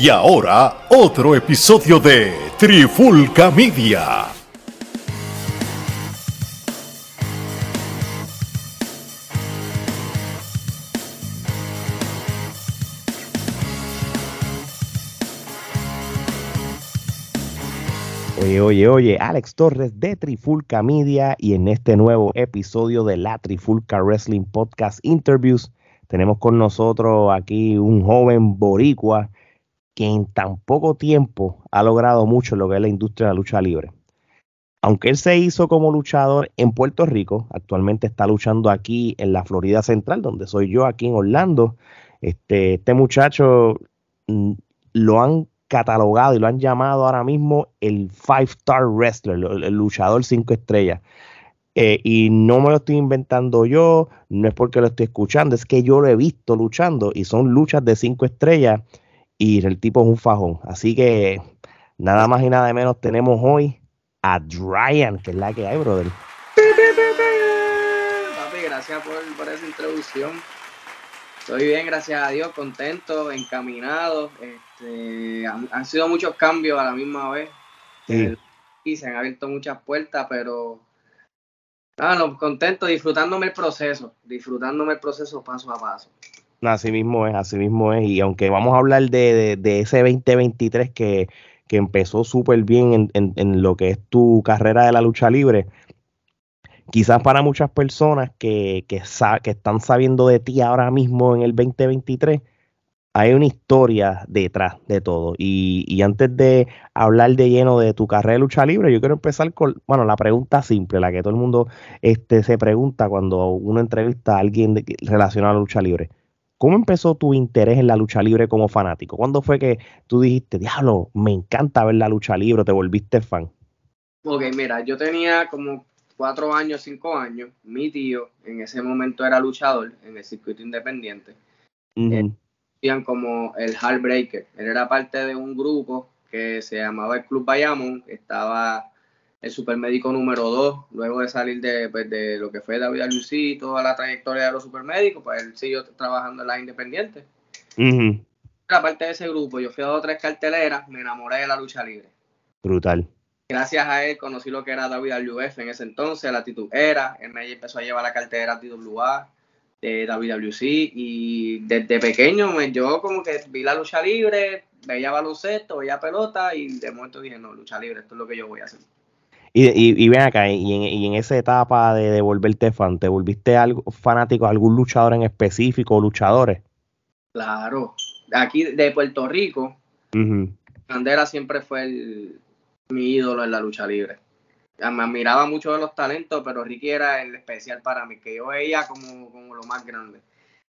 Y ahora, otro episodio de Trifulca Media. Oye, oye, oye, Alex Torres de Trifulca Media y en este nuevo episodio de la Trifulca Wrestling Podcast Interviews tenemos con nosotros aquí un joven boricua que en tan poco tiempo ha logrado mucho lo que es la industria de la lucha libre. Aunque él se hizo como luchador en Puerto Rico, actualmente está luchando aquí en la Florida Central, donde soy yo, aquí en Orlando. Este, este muchacho mm, lo han catalogado y lo han llamado ahora mismo el Five Star Wrestler, el luchador cinco estrellas. Eh, y no me lo estoy inventando yo, no es porque lo estoy escuchando, es que yo lo he visto luchando y son luchas de cinco estrellas y el tipo es un fajón. Así que nada más y nada menos tenemos hoy a Dryan, que es la que hay, brother. Papi, gracias por, por esa introducción. Estoy bien, gracias a Dios, contento, encaminado. Este, han, sido muchos cambios a la misma vez. Y se han abierto muchas puertas, pero ah, contento, disfrutándome el proceso, disfrutándome el proceso paso a paso. Así mismo es, así mismo es. Y aunque vamos a hablar de, de, ese 2023 que, que empezó súper bien en, en, en, lo que es tu carrera de la lucha libre, quizás para muchas personas que, que, que están sabiendo de ti ahora mismo en el 2023, hay una historia detrás de todo. Y, y, antes de hablar de lleno de tu carrera de lucha libre, yo quiero empezar con, bueno, la pregunta simple, la que todo el mundo este, se pregunta cuando uno entrevista a alguien relacionado a la lucha libre. ¿Cómo empezó tu interés en la lucha libre como fanático? ¿Cuándo fue que tú dijiste, diablo, me encanta ver la lucha libre, te volviste fan? Ok, mira, yo tenía como cuatro años, cinco años, mi tío en ese momento era luchador en el circuito independiente. Uh como el Heartbreaker. Él era parte de un grupo que se llamaba el Club Bayamón. Estaba el supermédico número dos, luego de salir de, pues, de lo que fue David Alucí y toda la trayectoria de los supermédicos, pues él siguió trabajando en las independientes. Era parte de ese grupo. Yo fui a dos o tres carteleras, me enamoré de la lucha libre. Brutal gracias a él conocí lo que era David WF en ese entonces, la actitud era, él me empezó a llevar la cartera TWA de WC y desde pequeño yo como que vi la lucha libre, veía baloncesto, veía pelota y de momento dije, no, lucha libre, esto es lo que yo voy a hacer. Y, y, ven acá, y en, y en, esa etapa de, de volverte fan, ¿te volviste algo, fanático de algún luchador en específico o luchadores? Claro, aquí de Puerto Rico, Bandera siempre fue el, mi ídolo en la lucha libre. Me admiraba mucho de los talentos, pero Ricky era el especial para mí, que yo veía como, como lo más grande.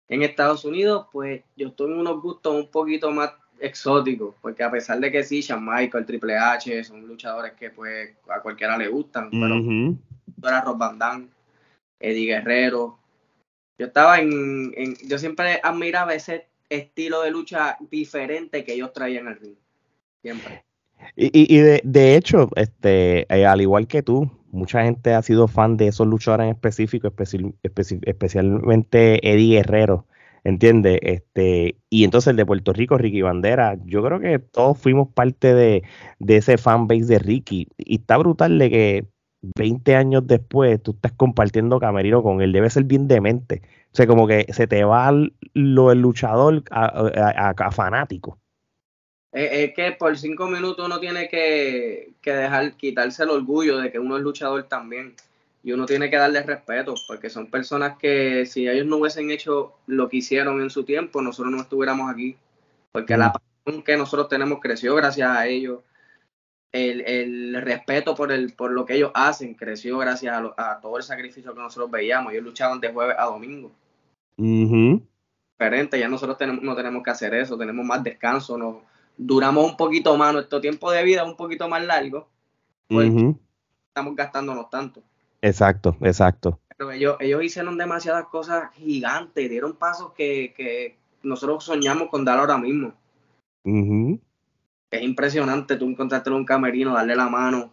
En Estados Unidos, pues yo tuve unos gustos un poquito más exóticos, porque a pesar de que sí, Shawn Michael, Triple H, son luchadores que pues a cualquiera le gustan, pero uh era Rob Van Damme, Eddie Guerrero. Yo estaba en, en, yo siempre admiraba ese estilo de lucha diferente que ellos traían al ring. Siempre. Y, y de, de, hecho, este, eh, al igual que tú, mucha gente ha sido fan de esos luchadores en específico, especi especi especialmente Eddie Guerrero, ¿entiendes? Este, y entonces el de Puerto Rico, Ricky Bandera, yo creo que todos fuimos parte de, de ese fanbase de Ricky. Y está brutal de que 20 años después tú estás compartiendo camerino con él, debe ser bien demente. O sea, como que se te va lo el luchador a, a, a fanático es que por cinco minutos uno tiene que, dejar, quitarse el orgullo de que uno es luchador también. Y uno tiene que darle respeto, porque son personas que si ellos no hubiesen hecho lo que hicieron en su tiempo, nosotros no estuviéramos aquí. Porque la pasión que nosotros tenemos creció gracias a ellos. El, respeto por, el, por lo que ellos hacen creció gracias a, todo el sacrificio que nosotros veíamos. Ellos luchaban de jueves a domingo. Diferente, ya nosotros tenemos, no tenemos que hacer eso, tenemos más descanso, no, duramos un poquito más, nuestro tiempo de vida es un poquito más largo, pues estamos gastándonos tanto. Exacto, exacto. Pero ellos, ellos hicieron demasiadas cosas gigantes, dieron pasos que, que nosotros soñamos con dar ahora mismo. Es impresionante tú encontrarte en un camerino, darle la mano,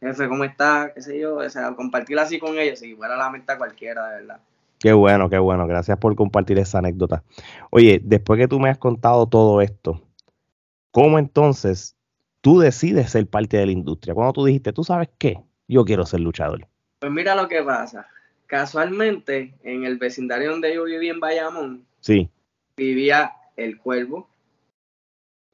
jefe, ¿cómo está? ¿Qué sé yo? O sea, compartir así con ellos, si fuera la mente a cualquiera, de verdad. Qué bueno, qué bueno. Gracias por compartir esa anécdota. Oye, después que tú me has contado todo esto, ¿cómo entonces tú decides ser parte de la industria? Cuando tú dijiste, ¿tú sabes qué? Yo quiero ser luchador. Pues mira lo que pasa. Casualmente, en el vecindario donde yo vivía en Bayamón, sí. vivía el Cuervo.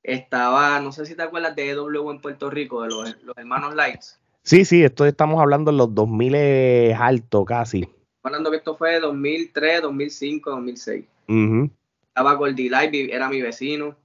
Estaba, no sé si te acuerdas de EW en Puerto Rico, de los, hermanos Lights. Sí, sí, esto estamos hablando en los 2000 alto casi. Hablando que esto fue 2003, 2005, 2006. Estaba Goldie Light, era mi vecino.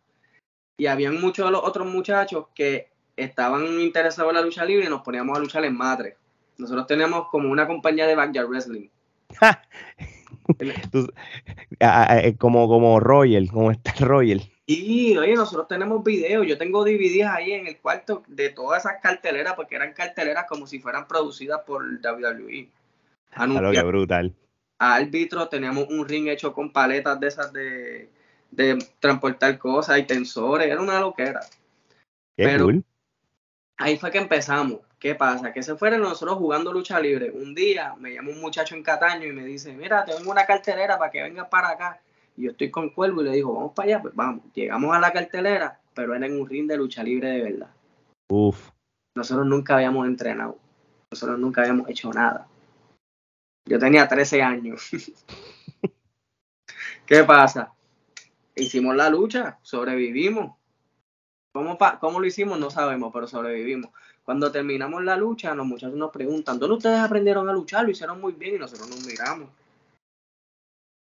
Y habían muchos de los otros muchachos que estaban interesados en la lucha libre y nos poníamos a luchar en madre. Nosotros teníamos como una compañía de backyard wrestling. como, como Royal, como está Royal. Y oye, nosotros tenemos videos, yo tengo DVDs ahí en el cuarto de todas esas carteleras, porque eran carteleras como si fueran producidas por WWE. Claro, que brutal. Árbitro, teníamos un ring hecho con paletas de esas de, de transportar cosas y tensores, era una loquera. Qué Pero ahí fue que empezamos. ¿Qué pasa? Que se fueron nosotros jugando lucha libre. Un día me llama un muchacho en Cataño y me dice, mira, tengo una cartelera para que vengas para acá. Y yo estoy con Cuervo y le digo, vamos para allá, pues vamos. Llegamos a la cartelera, pero era en un ring de lucha libre de verdad. Uf. Nosotros nunca habíamos entrenado. Nosotros nunca habíamos hecho nada. Yo tenía 13 años. ¿Qué pasa? hicimos la lucha, sobrevivimos. ¿Cómo, ¿Cómo lo hicimos? No sabemos, pero sobrevivimos. Cuando terminamos la lucha, los muchachos nos preguntan, ¿dónde ustedes aprendieron a luchar? Lo hicieron muy bien y nosotros nos miramos.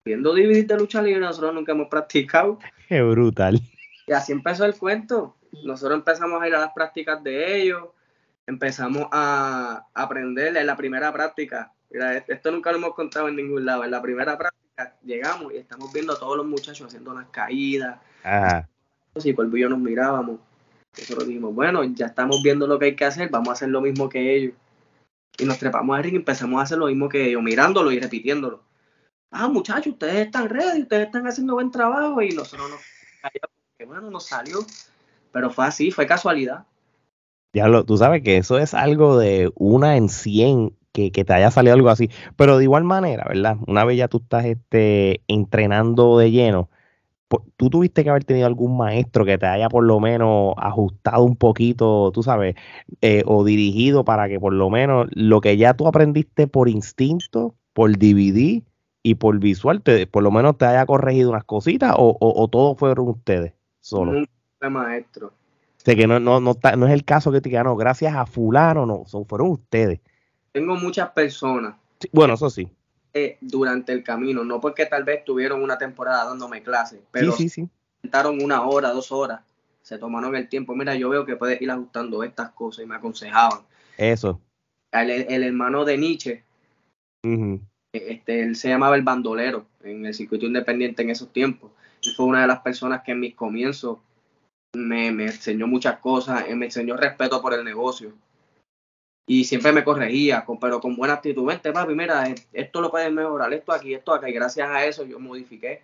Viendo DVD de lucha libre, nosotros nunca hemos practicado. Qué brutal. Y así empezó el cuento. Nosotros empezamos a ir a las prácticas de ellos, empezamos a aprender en la primera práctica. Mira, esto nunca lo hemos contado en ningún lado. En la primera práctica llegamos y estamos viendo a todos los muchachos haciendo unas caídas. Ajá. Y por y yo nos mirábamos. Nosotros dijimos, bueno, ya estamos viendo lo que hay que hacer, vamos a hacer lo mismo que ellos. Y nos trepamos a ring y empezamos a hacer lo mismo que ellos, mirándolo y repitiéndolo. Ah, muchachos, ustedes están ready, ustedes están haciendo buen trabajo. Y nosotros nos que bueno, nos salió. Pero fue así, fue casualidad. Diablo, tú sabes que eso es algo de una en cien que, te haya salido algo así. Pero de igual manera, ¿verdad? Una vez ya tú estás este, entrenando de lleno, tú tuviste que haber tenido algún maestro que te haya por lo menos ajustado un poquito, tú sabes, eh, o dirigido para que por lo menos lo que ya tú aprendiste por instinto, por DVD y por visual, te, por lo menos te haya corregido unas cositas o, o, todo fueron ustedes solo. Un maestro. O que no, no, no, no es el caso que te ganó, gracias a fulano, no, son, fueron ustedes tengo muchas personas. bueno, eso sí. Eh, durante el camino, no porque tal vez tuvieron una temporada dándome clases, pero sí, sí, una hora, dos horas, se tomaron el tiempo. Mira, yo veo que puedes ir ajustando estas cosas y me aconsejaban. Eso. El, hermano de Nietzsche, este, él se llamaba el bandolero en el circuito independiente en esos tiempos. Él fue una de las personas que en mis comienzos me, me enseñó muchas cosas, me enseñó respeto por el negocio y siempre me corregía, pero con buena actitud. Vente, papi, mira, esto lo puedes mejorar, esto aquí, esto acá. Y gracias a eso yo modifiqué.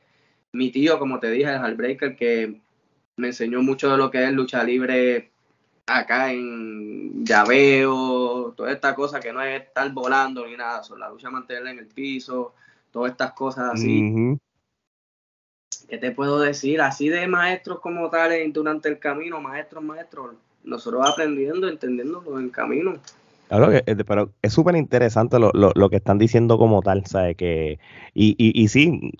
Mi tío, como te dije, el Heartbreaker, que me enseñó mucho de lo que es lucha libre acá en llaveo, toda esta cosa que no es estar volando ni nada, son la lucha mantenerla en el piso, todas estas cosas así. ¿Qué te puedo decir? Así de maestros como tales durante el camino, maestros, maestros, nosotros aprendiendo, entendiéndolo en el camino. Claro, pero es súper interesante lo, lo, lo, que están diciendo como tal, ¿sabes? Que, y, y, y sí,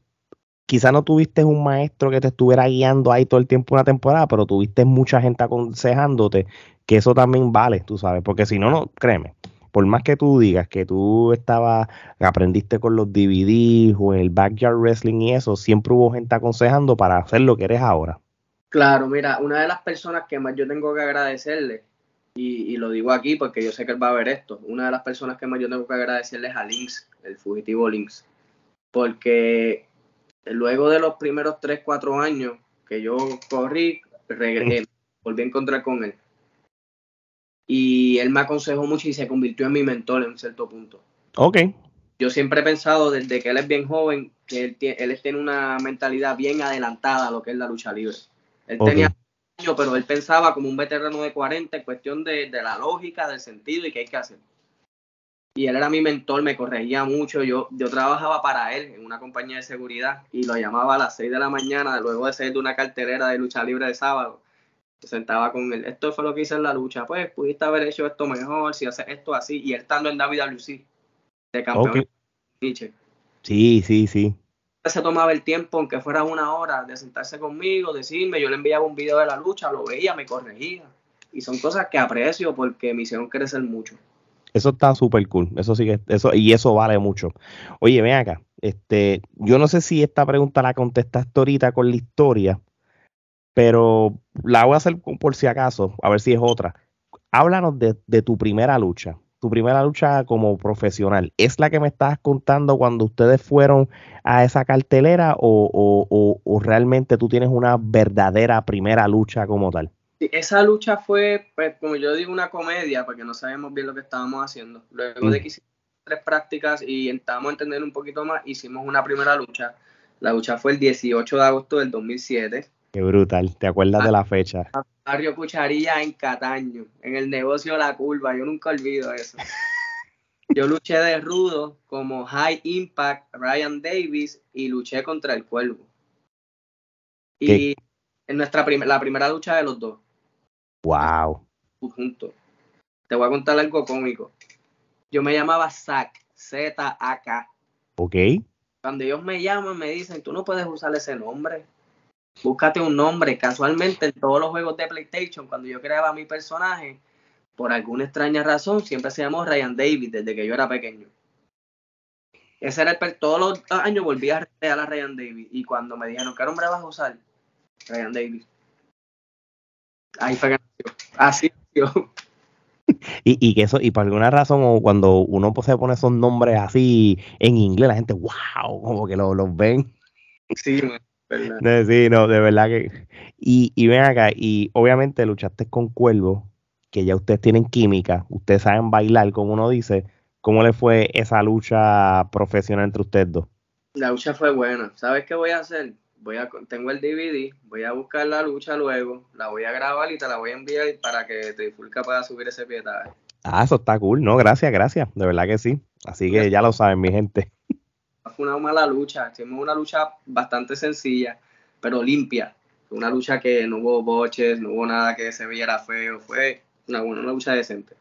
quizá no tuviste un maestro que te estuviera guiando ahí todo el tiempo una temporada, pero tuviste mucha gente aconsejándote, que eso también vale, tú sabes, porque si no, no, créeme, por más que tú digas que tú estabas, aprendiste con los DVDs o el backyard wrestling y eso, siempre hubo gente aconsejando para hacer lo que eres ahora. Claro, mira, una de las personas que más yo tengo que agradecerle y, lo digo aquí porque yo sé que él va a ver esto. Una de las personas que más yo tengo que agradecerle es a Lynx, el fugitivo Lynx. Porque luego de los primeros 3, 4 años que yo corrí, regresé, volví a encontrar con él. Y él me aconsejó mucho y se convirtió en mi mentor en un cierto punto. Ok. Yo siempre he pensado desde que él es bien joven que él, tiene, él tiene una mentalidad bien adelantada a lo que es la lucha libre. Él tenía pero él pensaba como un veterano de 40 en cuestión de, la lógica, del sentido y qué hay que hacer. Y él era mi mentor, me corregía mucho. Yo, yo trabajaba para él en una compañía de seguridad y lo llamaba a las 6 de la mañana, luego de ser de una cartelera de lucha libre de sábado. Se sentaba con él. Esto fue lo que hice en la lucha. Pues pudiste haber hecho esto mejor, si haces esto así. Y él estando en WC, de campeón. Sí, sí, sí. Se tomaba el tiempo, aunque fuera una hora, de sentarse conmigo, decirme, yo le enviaba un video de la lucha, lo veía, me corregía. Y son cosas que aprecio porque me hicieron crecer mucho. Eso está súper cool. Eso sí que, eso, y eso vale mucho. Oye, ven acá. Este, yo no sé si esta pregunta la contestaste ahorita con la historia, pero la voy a hacer por si acaso, a ver si es otra. Háblanos de, tu primera lucha, tu primera lucha como profesional. ¿Es la que me estabas contando cuando ustedes fueron a esa cartelera o, o realmente tú tienes una verdadera primera lucha como tal? esa lucha fue, pues, como yo digo, una comedia, porque no sabemos bien lo que estábamos haciendo. Luego de mm. que hicimos tres prácticas y entramos a entender un poquito más, hicimos una primera lucha. La lucha fue el 18 de agosto del 2007. Qué brutal, ¿te acuerdas de la fecha? Barrio Cucharilla en Cataño, en el negocio La Curva, yo nunca olvido eso. Yo luché de rudo como High Impact Ryan Davis y luché contra el Cuervo. Y en nuestra la primera lucha de los dos. Wow. Juntos. Te voy a contar algo cómico. Yo me llamaba Zack, Z-A-K. Ok. Cuando ellos me llaman, me dicen, tú no puedes usar ese nombre. Búscate un nombre. Casualmente, en todos los juegos de PlayStation, cuando yo creaba mi personaje, por alguna extraña razón, siempre se llamó Ryan David desde que yo era pequeño. Ese era el todos los años volvía a retar a Ryan David. Y cuando me dijeron, ¿qué nombre vas a usar? Ryan David. Ahí fue que Así Y, y, que eso, y por alguna razón, cuando uno se pone esos nombres así en inglés, la gente, wow, como que los lo ven. Sí, verdad. Sí, no, de verdad que. Y, y ven acá, y obviamente luchaste con Cuervo, que ya ustedes tienen química, ustedes saben bailar, como uno dice. ¿Cómo le fue esa lucha profesional entre ustedes dos? La lucha fue buena. ¿Sabes qué voy a hacer? voy a, tengo el DVD, voy a buscar la lucha luego, la voy a grabar y te la voy a enviar para que Trifulca pueda subir ese pietaje. Ah, eso está cool, ¿no? Gracias, gracias, de verdad que sí. Así que ya lo saben, mi gente. Fue una mala lucha, hicimos una lucha bastante sencilla, pero limpia. Una lucha que no hubo boches, no hubo nada que se viera feo, fue una, una lucha decente.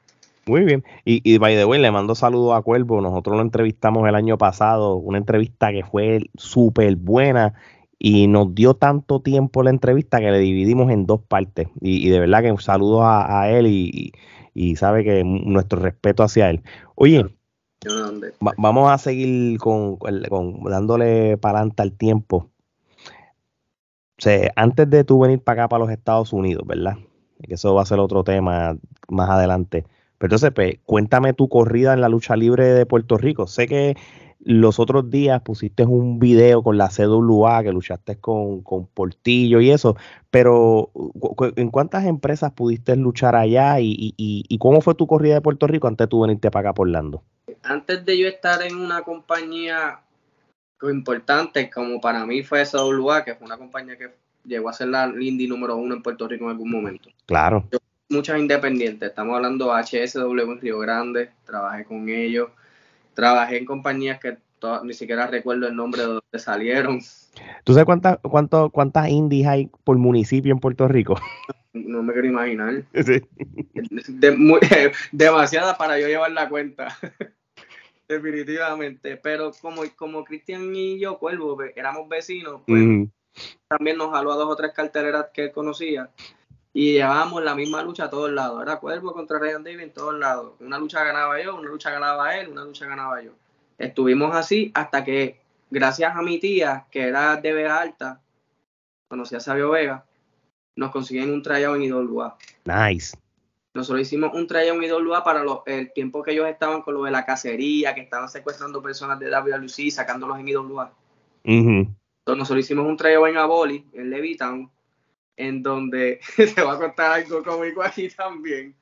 Muy bien. Y, y by the way, le mando saludos a Cuervo. Nosotros lo entrevistamos el año pasado, una entrevista que fue súper buena y nos dio tanto tiempo la entrevista que le dividimos en dos partes. Y, de verdad que un saludo a, él y, sabe que nuestro respeto hacia él. Oye, vamos a seguir con, dándole para adelante al tiempo. antes de tú venir para acá, para los Estados Unidos, ¿verdad? Que eso va a ser otro tema más adelante. Pero entonces, pues, cuéntame tu corrida en la lucha libre de Puerto Rico. Sé que los otros días pusiste un video con la CWA que luchaste con, Portillo y eso, pero ¿en cuántas empresas pudiste luchar allá y, cómo fue tu corrida de Puerto Rico antes de tú venirte para acá por Orlando? Antes de yo estar en una compañía importante como para mí fue CWA, que fue una compañía que llegó a ser la Lindy número uno en Puerto Rico en algún momento. Claro. muchas independientes, estamos hablando de HSW en Río Grande, trabajé con ellos Trabajé en compañías que ni siquiera recuerdo el nombre de donde salieron. ¿Tú sabes cuántas cuántas indies hay por municipio en Puerto Rico? No me quiero imaginar. Sí. demasiada para yo llevar la cuenta. Definitivamente. Pero como, como Cristian y yo, Cuervo, éramos vecinos, pues también nos jaló a dos o tres carteleras que él conocía y llevábamos la misma lucha a todos lados. Era Cuervo contra Ryan David en todos lados. Una lucha ganaba yo, una lucha ganaba él, una lucha ganaba yo. Estuvimos así hasta que, gracias a mi tía, que era de Vega Alta, conocía a Sabio Vega, nos consiguieron un tryout en IWA. Nice. Nosotros hicimos un tryout en IWA para el tiempo que ellos estaban con lo de la cacería, que estaban secuestrando personas de WLC, sacándolos en IWA. Entonces nosotros hicimos un tryout en Aboli, en Levittown, en donde te voy a contar algo cómico aquí también,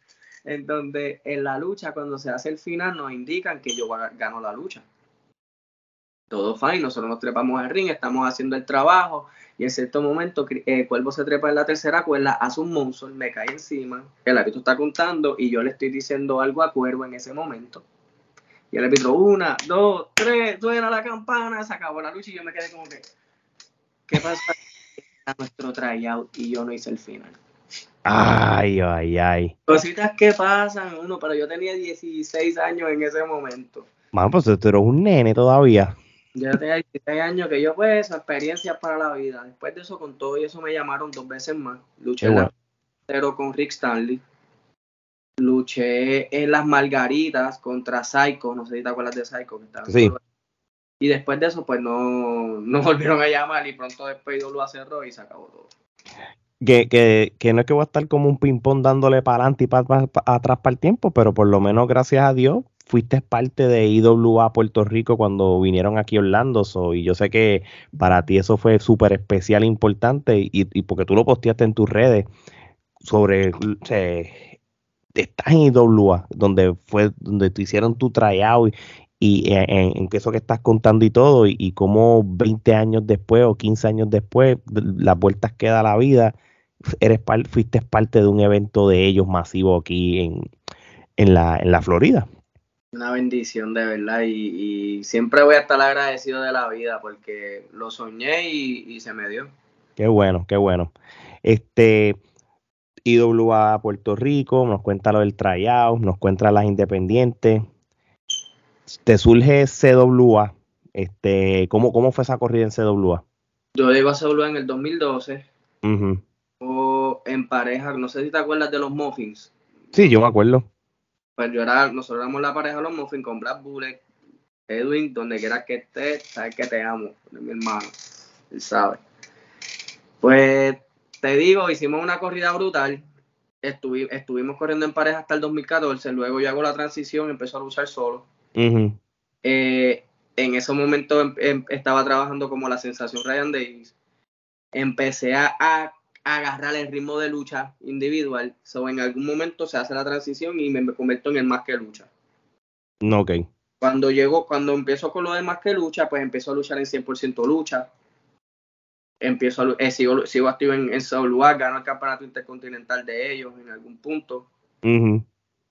en donde en la lucha, cuando se hace el final, nos indican que yo gano la lucha. Todo fine, nosotros nos trepamos al ring, estamos haciendo el trabajo, y en cierto momento el eh, cuervo se trepa en la tercera cuerda, hace un monstruo, me cae encima, el árbitro está contando, y yo le estoy diciendo algo a cuervo en ese momento. Y el árbitro, una, dos, tres, suena la campana, se acabó la lucha y yo me quedé como que, ¿qué pasa? nuestro tryout y yo no hice el final. Ay, ay, ay. Cositas que pasan, uno, pero yo tenía 16 años en ese momento. Bueno, pues tú eres un nene todavía. Yo tenía 16 años que yo, pues, experiencias para la vida. Después de eso, con todo y eso, me llamaron dos veces más. Luché pero con Rick Stanley. Luché en las Margaritas contra Psycho. No sé si te acuerdas de Psycho. Que sí. Y después de eso, pues no, no volvieron a llamar y pronto después lo cerró y se acabó todo. Que, que, que, no es que voy a estar como un ping-pong dándole para adelante y para, atrás para el tiempo, pero por lo menos, gracias a Dios, fuiste parte de IWA Puerto Rico cuando vinieron aquí a Orlando. y yo sé que para ti eso fue súper especial e importante, y, porque tú lo posteaste en tus redes sobre. estás en IWA, donde fue donde te hicieron tu tryout y en, eso que estás contando y todo, y, y cómo 20 años después o 15 años después, las vueltas que da la vida, eres fuiste parte de un evento de ellos masivo aquí en, en, la, en la Florida. Una bendición de verdad y, siempre voy a estar agradecido de la vida porque lo soñé y, se me dio. Qué bueno, qué bueno. Este, IWA Puerto Rico, nos cuenta lo del tryout, nos cuenta las independientes, te surge CWA, este, ¿cómo, ¿cómo fue esa corrida en CWA? Yo llego a CWA en el 2012, o en pareja, no sé si te acuerdas de los Muffins. Sí, yo me acuerdo. Pues yo era, nosotros éramos la pareja de los Muffins con Black Bullet, Edwin, donde quiera que esté, sabes que te amo, mi hermano, él sabe. Pues te digo, hicimos una corrida brutal, estuvimos corriendo en pareja hasta el 2014, luego yo hago la transición, empezó a luchar solo eh, en ese momento em, em, estaba trabajando como la sensación Ryan Davis. Empecé a, agarrar el ritmo de lucha individual. So, en algún momento se hace la transición y me, convierto en el más que lucha. Ok. Cuando llego, cuando empiezo con lo de más que lucha, pues empiezo a luchar en 100% lucha. Empiezo a, eh, sigo, sigo activo en, en lugar gano el campeonato intercontinental de ellos en algún punto.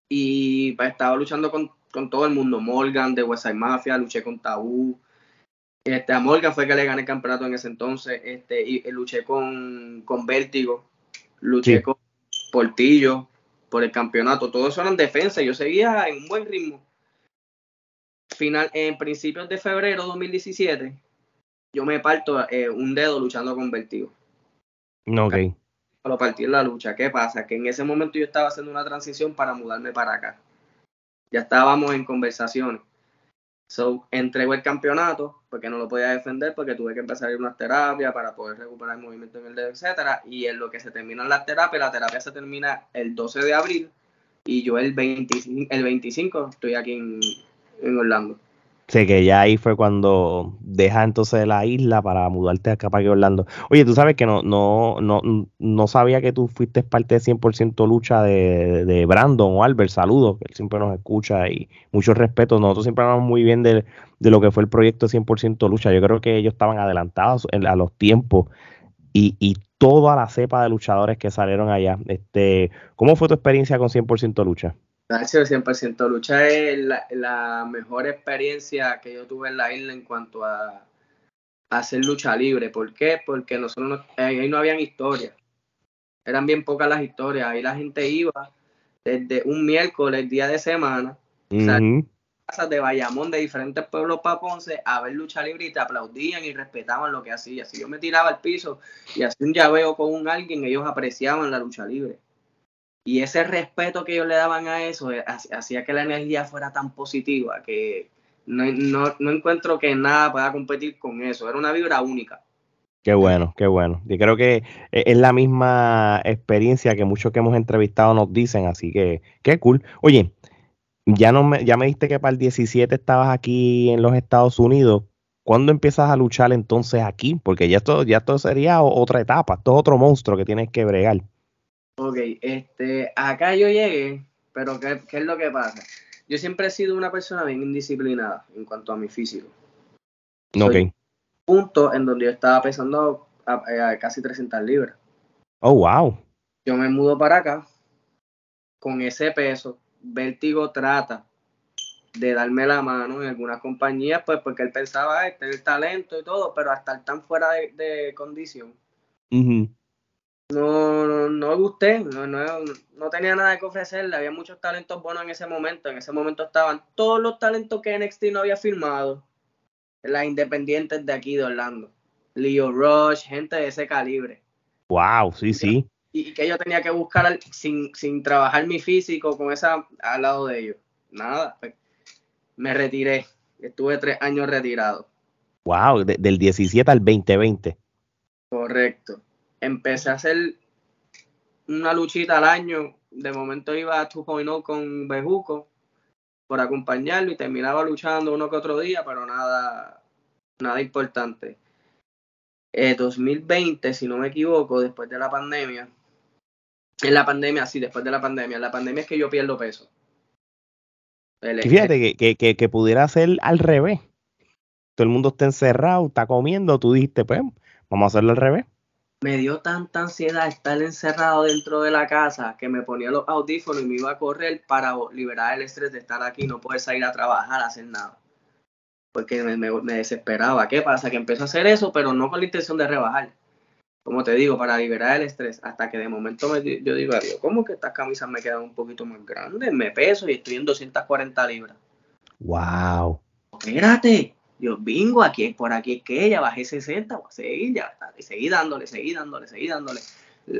Y pues, estaba luchando con con todo el mundo. Morgan de West Side Mafia, luché con Tabú. Este, a Morgan fue que le gané el campeonato en ese entonces. Este, y, luché con, con Vértigo, luché con Portillo por el campeonato. Todo eso en defensa. Yo seguía en un buen ritmo. Final, en principios de febrero de 2017, yo me parto eh, un dedo luchando con Vértigo. Ok. Lo partí en la lucha. ¿Qué pasa? Que en ese momento yo estaba haciendo una transición para mudarme para acá ya estábamos en conversaciones. So, entrego el campeonato porque no lo podía defender porque tuve que empezar a ir a unas terapias para poder recuperar el movimiento en el dedo, etcétera. Y en lo que se terminan las terapias, la terapia se termina el 12 de abril y yo el 25, el 25 estoy aquí en Orlando. Sé que ya ahí fue cuando deja entonces la isla para mudarte acá para que Orlando. Oye, tú sabes que no, no, no, no sabía que tú fuiste parte de 100% lucha de, de Brandon o Albert. Saludos, que él siempre nos escucha y mucho respeto. Nosotros siempre hablamos muy bien de, lo que fue el proyecto 100% lucha. Yo creo que ellos estaban adelantados a los tiempos y, y toda la cepa de luchadores que salieron allá. Este, ¿Cómo fue tu experiencia con 100% lucha? Gracias, 100%. Lucha es la, mejor experiencia que yo tuve en la isla en cuanto a, hacer lucha libre. ¿Por qué? Porque nosotros ahí no habían historias. Eran bien pocas las historias. Ahí la gente iba desde un miércoles, día de semana, casas de Bayamón, de diferentes pueblos para Ponce, a ver lucha libre y te aplaudían y respetaban lo que hacía. Si yo me tiraba al piso y hacía un llaveo con un alguien, ellos apreciaban la lucha libre. Y ese respeto que ellos le daban a eso eh, hacía que la energía fuera tan positiva que no, encuentro que nada pueda competir con eso. Era una vibra única. Qué bueno, qué bueno. Y creo que e, es la misma experiencia que muchos que hemos entrevistado nos dicen, así que qué cool. Oye, ya, no me, ya me diste que para el 17 estabas aquí en los Estados Unidos. ¿Cuándo empiezas a luchar entonces aquí? Porque ya esto, ya esto sería otra etapa, esto es otro monstruo que tienes que bregar. Ok, este, acá yo llegué, pero ¿qué, es lo que pasa? Yo siempre he sido una persona bien indisciplinada en cuanto a mi físico. Ok. punto en donde yo estaba pesando a, casi 300 libras. Oh, wow. Yo me mudo para acá con ese peso. Vértigo trata de darme la mano en algunas compañías, pues porque él pensaba tener talento y todo, pero hasta estar tan fuera de, condición no, no, no me gusté, no, no, no, tenía nada que ofrecerle, había muchos talentos buenos en ese momento, en ese momento estaban todos los talentos que NXT no había firmado, las independientes de aquí de Orlando, Leo Rush, gente de ese calibre. Wow, sí, sí. Y, que yo tenía que buscar sin, sin trabajar mi físico con esa al lado de ellos. Nada, pues, me retiré, estuve tres años retirado. Wow, del 17 al 2020. Correcto empecé a hacer una luchita al año. De momento iba a 2.0 con Bejuco por acompañarlo y terminaba luchando uno que otro día, pero nada, nada importante. 2020, si no me equivoco, después de la pandemia. En la pandemia, sí, después de la pandemia. La pandemia es que yo pierdo peso. fíjate que, que, que, pudiera ser al revés. Todo el mundo está encerrado, está comiendo, tú dijiste, pues, vamos a hacerlo al revés me dio tanta ansiedad estar encerrado dentro de la casa que me ponía los audífonos y me iba a correr para liberar el estrés de estar aquí y no poder salir a trabajar, a hacer nada. Porque me, desesperaba. ¿Qué pasa? Que empecé a hacer eso, pero no con la intención de rebajar. Como te digo, para liberar el estrés. Hasta que de momento me, yo digo, adiós, ¿cómo que estas camisas me quedan un poquito más grandes? Me peso y estoy en 240 libras. ¡Wow! Espérate, yo bingo, aquí por aquí es que ella bajé 60, voy a seguir, ya está. Y seguí dándole, seguí dándole, seguí dándole.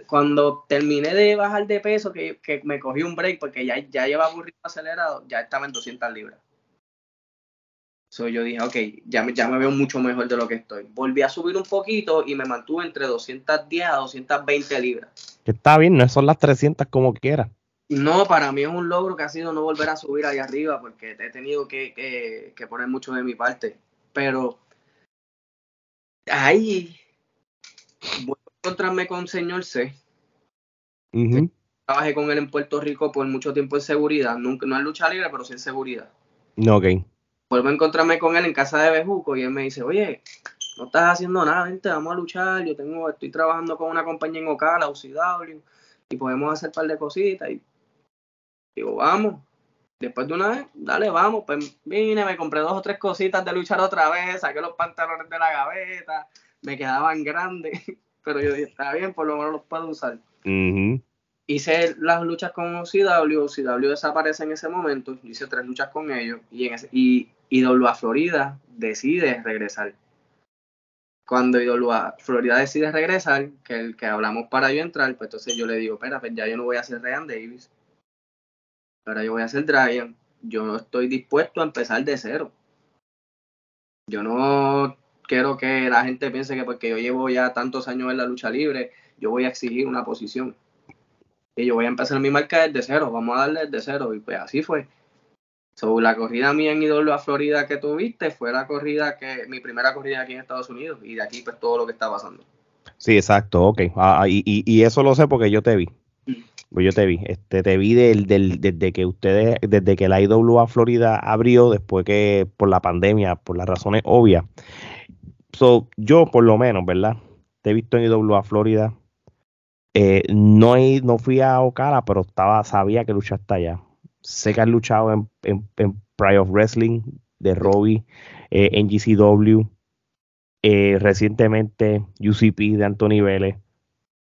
Cuando terminé de bajar de peso, que, me cogí un break porque ya, ya llevaba un ritmo acelerado, ya estaba en 200 libras. So yo dije, ok, ya me, ya me veo mucho mejor de lo que estoy. Volví a subir un poquito y me mantuve entre 210 a 220 libras. Está bien, no son las 300 como quiera. No, para mí es un logro que ha sido no volver a subir ahí arriba porque he tenido que, que poner mucho de mi parte pero ahí voy a encontrarme con señor C. Trabajé con él en Puerto Rico por mucho tiempo en seguridad, Nunca, no en lucha libre, pero sí en seguridad. No, ok. Vuelvo a encontrarme con él en casa de Bejuco y él me dice, oye, no estás haciendo nada, vente, vamos a luchar, yo tengo, estoy trabajando con una compañía en Ocala, UCW, y podemos hacer un par de cositas. Y digo, vamos. Después de una vez, dale, vamos, pues vine, me compré dos o tres cositas de luchar otra vez, saqué los pantalones de la gaveta, me quedaban grandes, pero yo dije, está bien, por lo menos los puedo usar. Hice las luchas con OCW, OCW desaparece en ese momento, hice tres luchas con ellos, y, en ese, y IWA Florida decide regresar. Cuando IWA Florida decide regresar, que el que hablamos para yo entrar, pues entonces yo le digo, espera, pues ya yo no voy a ser Ryan Davis, ahora yo voy a hacer Dryan, yo no estoy dispuesto a empezar de cero. Yo no quiero que la gente piense que porque yo llevo ya tantos años en la lucha libre, yo voy a exigir una posición. Y yo voy a empezar mi marca desde cero, vamos a darle desde cero. Y pues así fue. So, la corrida mía en Idolo a Florida que tuviste fue la corrida que, mi primera corrida aquí en Estados Unidos. Y de aquí pues todo lo que está pasando. Sí, exacto, ok. Ah, y, y, eso lo sé porque yo te vi. Pues yo te vi, este, te vi del, desde que ustedes, desde que la IWA Florida abrió, después que por la pandemia, por las razones obvias. So, yo por lo menos, ¿verdad? Te he visto en IWA Florida. Eh, no, no fui a Ocala, pero estaba, sabía que luchaste allá. Sé que has luchado en Pride of Wrestling de Robbie, eh, en GCW, eh, recientemente UCP de Anthony Vélez,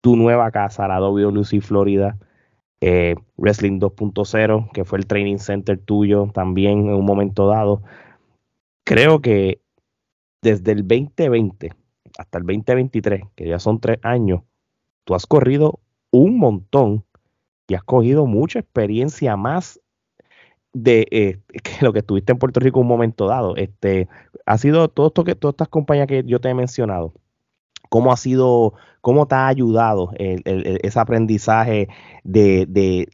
tu nueva casa, la WWC Florida, eh, Wrestling 2.0, que fue el training center tuyo también en un momento dado. Creo que desde el 2020 hasta el 2023, que ya son tres años, tú has corrido un montón y has cogido mucha experiencia más de eh, que lo que estuviste en Puerto Rico un momento dado. Este, ha sido todo esto que todas estas compañías que yo te he mencionado. ¿Cómo ha sido ¿Cómo te ha ayudado ese aprendizaje de,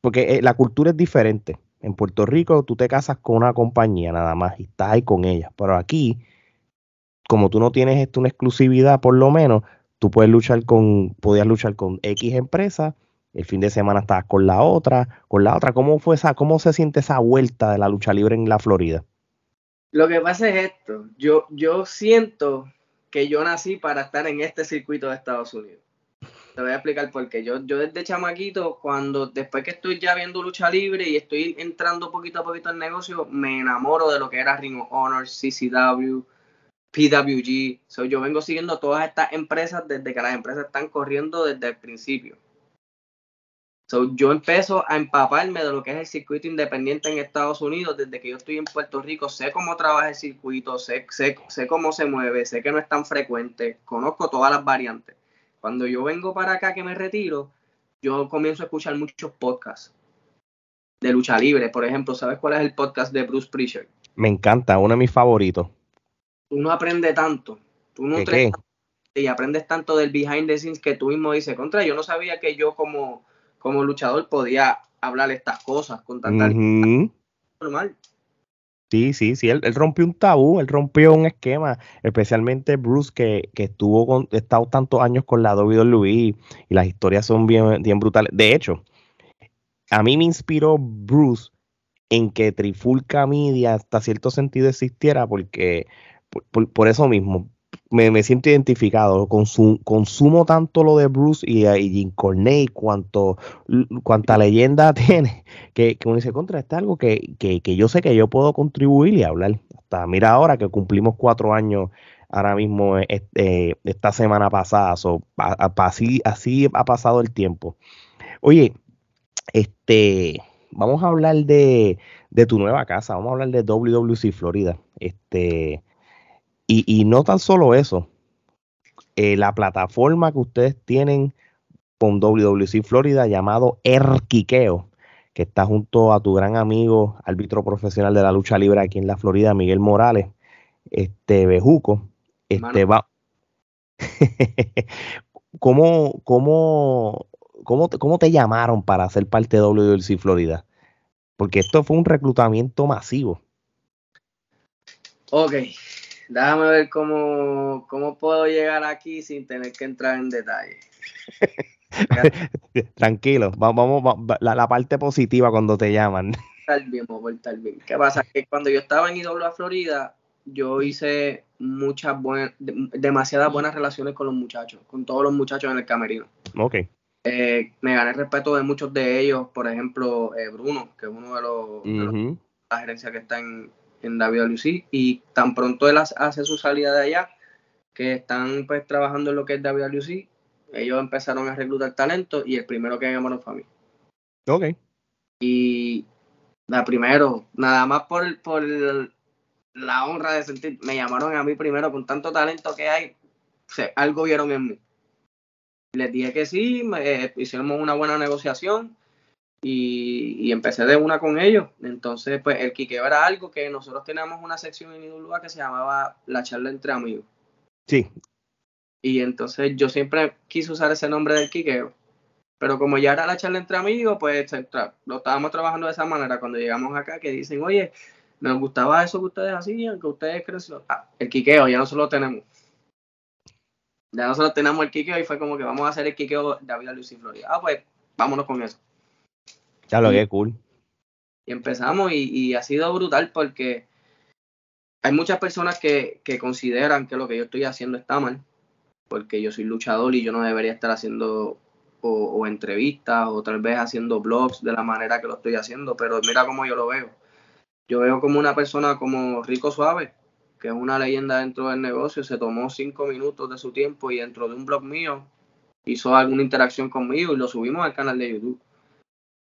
porque eh, la cultura es diferente. En Puerto Rico tú te casas con una compañía nada más y estás ahí con ella, pero aquí, como tú no tienes esto, una exclusividad por lo menos, tú puedes luchar con, podías luchar con X empresa, el fin de semana estabas con la otra, con la otra. ¿Cómo fue esa, cómo se siente esa vuelta de la lucha libre en la Florida? Lo que pasa es esto, yo, yo siento que yo nací para estar en este circuito de Estados Unidos. Te voy a explicar por qué. Yo, yo desde chamaquito, cuando después que estoy ya viendo lucha libre y estoy entrando poquito a poquito al negocio, me enamoro de lo que era Ring of Honor, CCW, PWG. So, yo vengo siguiendo todas estas empresas desde que las empresas están corriendo desde el principio. So, yo empiezo a empaparme de lo que es el circuito independiente en Estados Unidos desde que yo estoy en Puerto Rico. Sé cómo trabaja el circuito, sé, sé, sé cómo se mueve, sé que no es tan frecuente, conozco todas las variantes. Cuando yo vengo para acá que me retiro, yo comienzo a escuchar muchos podcasts de lucha libre. Por ejemplo, ¿sabes cuál es el podcast de Bruce Prichard? Me encanta, uno de mis favoritos. Uno aprende tanto. Tú no qué? y aprendes tanto del behind the scenes que tú mismo dices, contra, yo no sabía que yo como como luchador podía hablar estas cosas con tanta normal. Sí, sí, sí, él, rompió un tabú, él rompió un esquema, especialmente Bruce que, que estuvo con, estado tantos años con la WWE y las historias son bien, bien brutales. De hecho, a mí me inspiró Bruce en que Trifulca Media hasta cierto sentido existiera porque por eso mismo, me, siento identificado. consumo tanto lo de Bruce y, y Jim Cornette, cuanto, cuanta leyenda tiene, que, uno dice, contra, este algo que, yo sé que yo puedo contribuir y hablar. Hasta mira ahora que cumplimos cuatro años ahora mismo este, esta semana pasada. así, así ha pasado el tiempo. Oye, este, vamos a hablar de, de tu nueva casa, vamos a hablar de WWC Florida. Este, y, no tan solo eso, eh, la plataforma que ustedes tienen con WWC Florida llamado Erquiqueo, que está junto a tu gran amigo, árbitro profesional de la lucha libre aquí en la Florida, Miguel Morales, este Bejuco, este va. ¿Cómo, cómo, cómo, cómo te llamaron para ser parte de WWC Florida? Porque esto fue un reclutamiento masivo. Ok, Déjame ver cómo, cómo puedo llegar aquí sin tener que entrar en detalle. Tranquilo, vamos, vamos la, parte positiva cuando te llaman. Bien, bien. ¿Qué pasa? Que cuando yo estaba en IWA Florida, yo hice muchas buenas, demasiadas buenas relaciones con los muchachos, con todos los muchachos en el camerino. Ok. Eh, me gané el respeto de muchos de ellos, por ejemplo, eh, Bruno, que es uno de los, de la gerencia que está en, en WWC y tan pronto él hace su salida de allá, que están pues trabajando en lo que es WWC, ellos empezaron a reclutar talento y el primero que llamaron fue a mí. Ok. Y la primero, nada más por, por la honra de sentir, me llamaron a mí primero con tanto talento que hay, algo vieron en mí. Les dije que sí, me, hicimos una buena negociación y, empecé de una con ellos. Entonces, pues el quiqueo era algo que nosotros teníamos una sección en Idulúa que se llamaba la charla entre amigos. Sí. Y entonces yo siempre quise usar ese nombre del quiqueo. Pero como ya era la charla entre amigos, pues lo estábamos trabajando de esa manera. Cuando llegamos acá, que dicen, oye, nos gustaba eso que ustedes hacían, que ustedes crecieron. Ah, el quiqueo, ya nosotros lo tenemos. Ya nosotros tenemos el quiqueo y fue como que vamos a hacer el quiqueo de David Luis y Florida. Ah, pues vámonos con eso. Ya lo que cool. Y empezamos y, ha sido brutal porque hay muchas personas que, consideran que lo que yo estoy haciendo está mal, porque yo soy luchador y yo no debería estar haciendo o, entrevistas o tal vez haciendo blogs de la manera que lo estoy haciendo, pero mira cómo yo lo veo. Yo veo como una persona como Rico Suave, que es una leyenda dentro del negocio, se tomó cinco minutos de su tiempo y dentro de un blog mío hizo alguna interacción conmigo y lo subimos al canal de YouTube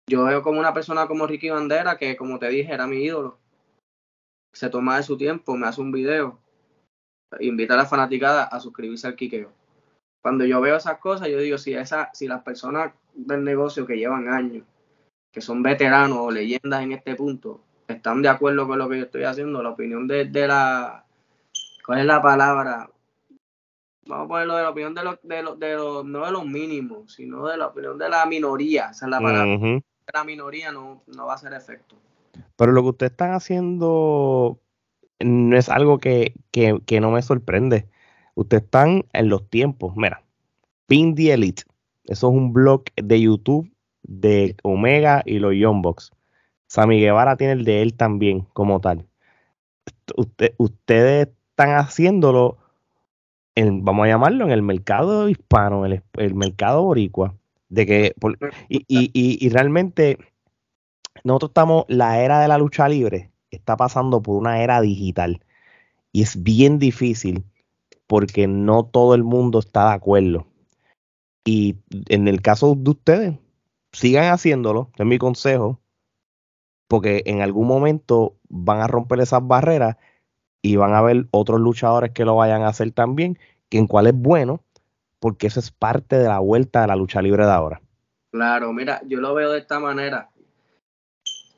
yo veo como una persona como Ricky Bandera, que como te dije, era mi ídolo. Se toma de su tiempo, me hace un video, invita a la fanaticada a suscribirse al Kikeo. Cuando yo veo esas cosas, yo digo, si, esa, si las personas del negocio que llevan años, que son veteranos o leyendas en este punto, están de acuerdo con lo que yo estoy haciendo, la opinión de, la... ¿Cuál es la palabra? Vamos a ponerlo de la opinión de los, de los, de los no de los mínimos, sino de la opinión de la minoría, esa es la palabra la minoría no, va a hacer efecto. Pero lo que ustedes están haciendo no es algo que, no me sorprende. Ustedes están en los tiempos. Mira, Pin the Elite. Eso es un blog de YouTube de Omega y los Young Box. Sammy Guevara tiene el de él también, como tal. ustedes están haciéndolo, en, vamos a llamarlo, en el mercado hispano, el, el mercado boricua. De que, y, y, y, realmente nosotros estamos, la era de la lucha libre está pasando por una era digital. y es bien difícil porque no todo el mundo está de acuerdo. Y en el caso de ustedes, sigan haciéndolo, es mi consejo, porque en algún momento van a romper esas barreras y van a haber otros luchadores que lo vayan a hacer también, que en cual es bueno, porque eso es parte de la vuelta de la lucha libre de ahora. Claro, mira, yo lo veo de esta manera.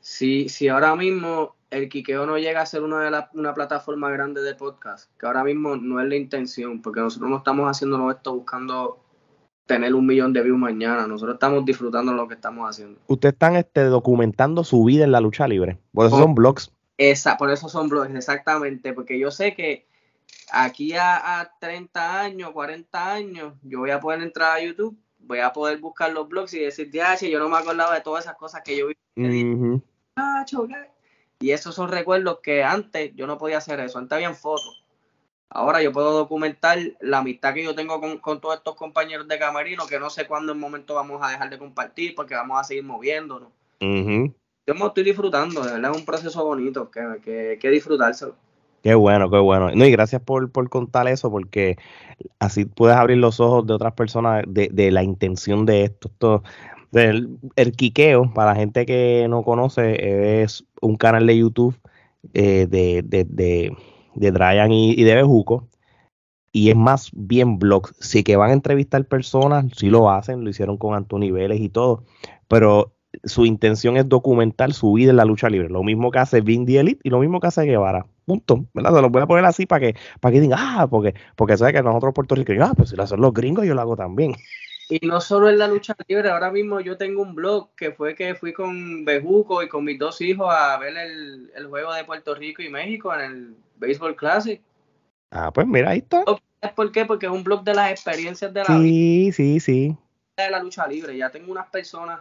Si, si ahora mismo el Quiqueo no llega a ser una, de una plataforma grande de podcast, que ahora mismo no es la intención, porque nosotros no estamos haciendo esto buscando tener un millón de views mañana. Nosotros estamos disfrutando lo que estamos haciendo. Ustedes están este, documentando su vida en la lucha libre. Por eso son blogs. Esa, por eso son blogs, exactamente. Porque yo sé que aquí a, 30 años, 40 años, yo voy a poder entrar a YouTube, voy a poder buscar los blogs y decir, ya, yo no me acordaba de todas esas cosas que yo vi. Y esos son recuerdos que antes yo no podía hacer eso. Antes habían fotos. Ahora yo puedo documentar la amistad que yo tengo con, todos estos compañeros de camerino, que no sé cuándo en momento vamos a dejar de compartir porque vamos a seguir moviéndonos. Yo me estoy disfrutando, de verdad es un proceso bonito, que, que, disfrutárselo. Qué bueno, qué bueno. No, y gracias por, contar eso, porque así puedes abrir los ojos de otras personas de, la intención de esto. esto el, el Quiqueo, para la gente que no conoce, es un canal de YouTube eh, de, de de Dryan y, de Bejuco. Y es más bien blogs. Sí que van a entrevistar personas, sí lo hacen, lo hicieron con Anthony Vélez y todo. Pero su intención es documentar su vida en la lucha libre. Lo mismo que hace Vin Elite y lo mismo que hace Guevara. Punto. ¿verdad? Se lo voy a poner así para que, para que digan, ah, porque, porque sabe que nosotros puertorriqueños, ah, pues si lo hacen los gringos, yo lo hago también. Y no solo en la lucha libre, ahora mismo yo tengo un blog que fue que fui con Bejuco y con mis dos hijos a ver el, el juego de Puerto Rico y México en el Baseball Classic. Ah, pues mira, ahí está. ¿Por qué? Porque es un blog de las experiencias de la sí, Sí, sí, De la lucha libre. Ya tengo unas personas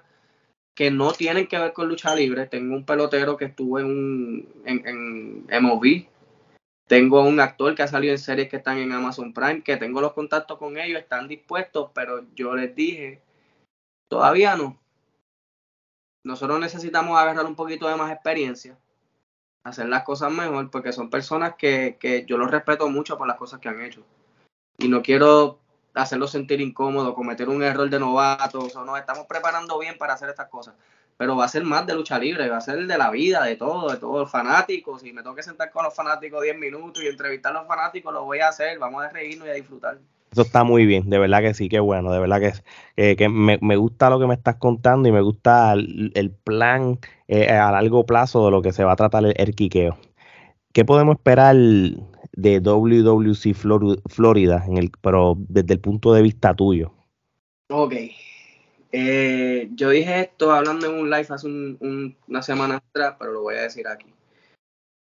que no tienen que ver con lucha libre. Tengo un pelotero que estuvo en, un, en, en MOV. Tengo un actor que ha salido en series que están en Amazon Prime, que tengo los contactos con ellos, están dispuestos, pero yo les dije, todavía no. Nosotros necesitamos agarrar un poquito de más experiencia hacer las cosas mejor, porque son personas que, que yo los respeto mucho por las cosas que han hecho. Y no quiero hacerlos sentir incómodos, cometer un error de novatos, o no, estamos preparando bien para hacer estas cosas. Pero va a ser más de lucha libre, va a ser de la vida, de todo, de todos los fanáticos. Si me tengo que sentar con los fanáticos 10 minutos y entrevistar a los fanáticos, lo voy a hacer, vamos a reírnos y a disfrutar. Eso está muy bien, de verdad que sí, qué bueno, de verdad que, que me, me, gusta lo que me estás contando y me gusta el, plan eh, a largo plazo de lo que se va a tratar el, el quiqueo. ¿Qué podemos esperar de WWC Florida, en el, pero desde el punto de vista tuyo? Ok. Eh, yo dije esto hablando en un live hace una semana atrás, pero lo voy a decir aquí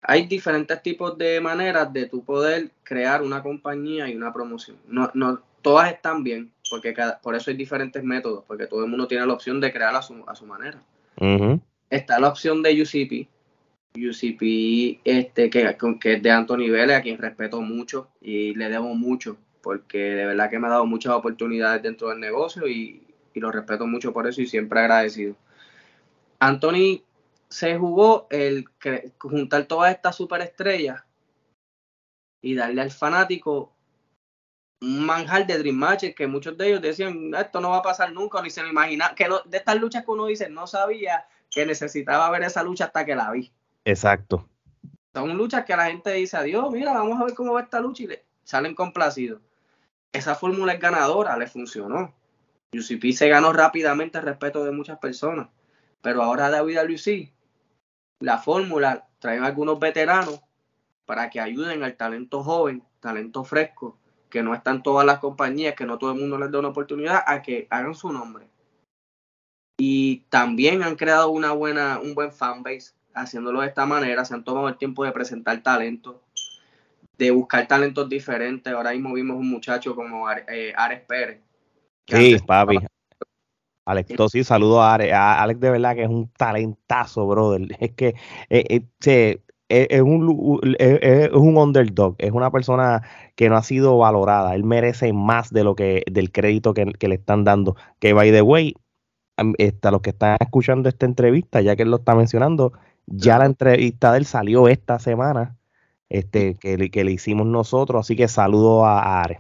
hay diferentes tipos de maneras de tu poder crear una compañía y una promoción. No, no, todas están bien, porque cada, por eso hay diferentes métodos, porque todo el mundo tiene la opción de crear a su, a su manera. Está la opción de UCP, UCP este, que, que es de Anthony Vélez, a quien respeto mucho y le debo mucho, porque de verdad que me ha dado muchas oportunidades dentro del negocio y, y lo respeto mucho por eso y siempre agradecido. Anthony se jugó el juntar todas estas superestrellas y darle al fanático un manjar de Dream Matches que muchos de ellos decían, esto no va a pasar nunca, ni se lo imaginaba, que de estas luchas que uno dice, no sabía que necesitaba ver esa lucha hasta que la vi. Exacto. Son luchas que la gente dice, adiós, mira, vamos a ver cómo va esta lucha y le salen complacidos. Esa fórmula es ganadora, le funcionó. UCP se ganó rápidamente el respeto de muchas personas, pero ahora David WC la fórmula, traen algunos veteranos para que ayuden al talento joven, talento fresco, que no están todas las compañías, que no todo el mundo les da una oportunidad a que hagan su nombre. Y también han creado una buena, un buen fanbase haciéndolo de esta manera, se han tomado el tiempo de presentar talento, de buscar talentos diferentes. Ahora mismo vimos un muchacho como eh, Ares Pérez. Sí, papi. Alex sí, saludo a Alex. Alex de verdad que es un talentazo, brother. Es que eh, eh, es, un, es, un underdog, es una persona que no ha sido valorada. Él merece más de lo que del crédito que, le están dando. Que by the way, está, los que están escuchando esta entrevista, ya que él lo está mencionando, ya la entrevista de él salió esta semana este, que, que le hicimos nosotros. Así que saludo a Ares.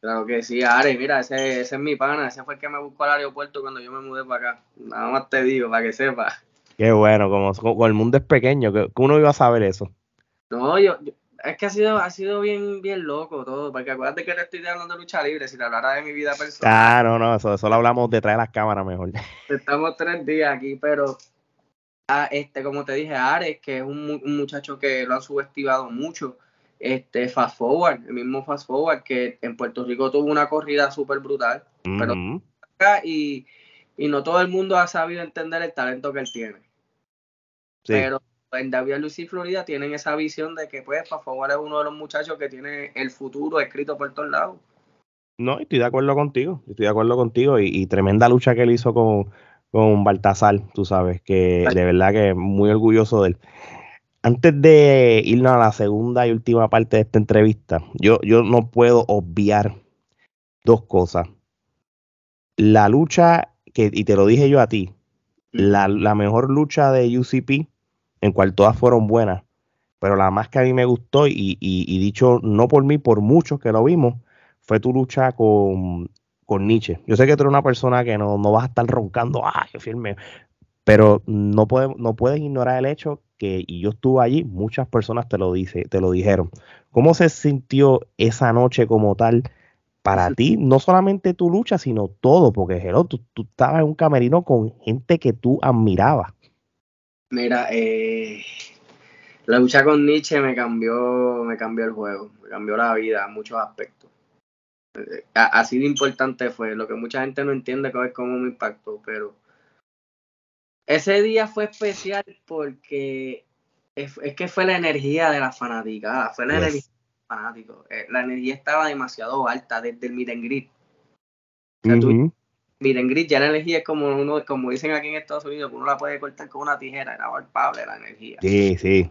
Claro que sí, Ares, mira, ese, ese es mi pana, ese fue el que me buscó al aeropuerto cuando yo me mudé para acá. Nada más te digo, para que sepas. Qué bueno, como, como, el mundo es pequeño, que uno iba a saber eso. No, yo, es que ha sido, ha sido bien, bien loco todo, porque acuérdate que te estoy hablando de lucha libre, si te hablara de mi vida personal. Ah, no, no, eso, eso lo hablamos detrás de las cámaras mejor. Estamos tres días aquí, pero ah, este, como te dije, Ares, que es un, muchacho que lo han subestimado mucho, este Fast Forward, el mismo Fast Forward, que en Puerto Rico tuvo una corrida súper brutal, pero acá y, y no todo el mundo ha sabido entender el talento que él tiene. Sí. Pero en WLC Florida tienen esa visión de que pues Fast Forward es uno de los muchachos que tiene el futuro escrito por todos lados. No, estoy de acuerdo contigo, estoy de acuerdo contigo y, tremenda lucha que él hizo con, con Baltasar, tú sabes, que de verdad que muy orgulloso de él. Antes de irnos a la segunda y última parte de esta entrevista, yo, yo no puedo obviar dos cosas. La lucha, que, y te lo dije yo a ti, la, la mejor lucha de UCP en cual todas fueron buenas, pero la más que a mí me gustó y, dicho no por mí, por muchos que lo vimos, fue tu lucha con, con Nietzsche. Yo sé que tú eres una persona que no, vas a estar roncando, ah, qué firme, pero no, no puedes ignorar el hecho que, y yo estuve allí, muchas personas te lo, dice, te lo dijeron. ¿Cómo se sintió esa noche como tal? Para ti, no solamente tu lucha, sino todo, porque tú, tú estabas en un camerino con gente que tú admirabas. Mira, eh, la lucha con Nietzsche me cambió, me cambió el juego, me cambió la vida en muchos aspectos. Así de importante fue, lo que mucha gente no entiende que es como me impactó, pero ese día fue especial porque es, que fue la energía de la fanaticada, fue la energía de los fanáticos. Eh, la energía estaba demasiado alta desde el meet and greet. Miren, Gris, ya la energía es como uno, como dicen aquí en Estados Unidos, que uno la puede cortar con una tijera, era palpable la energía. Sí, sí.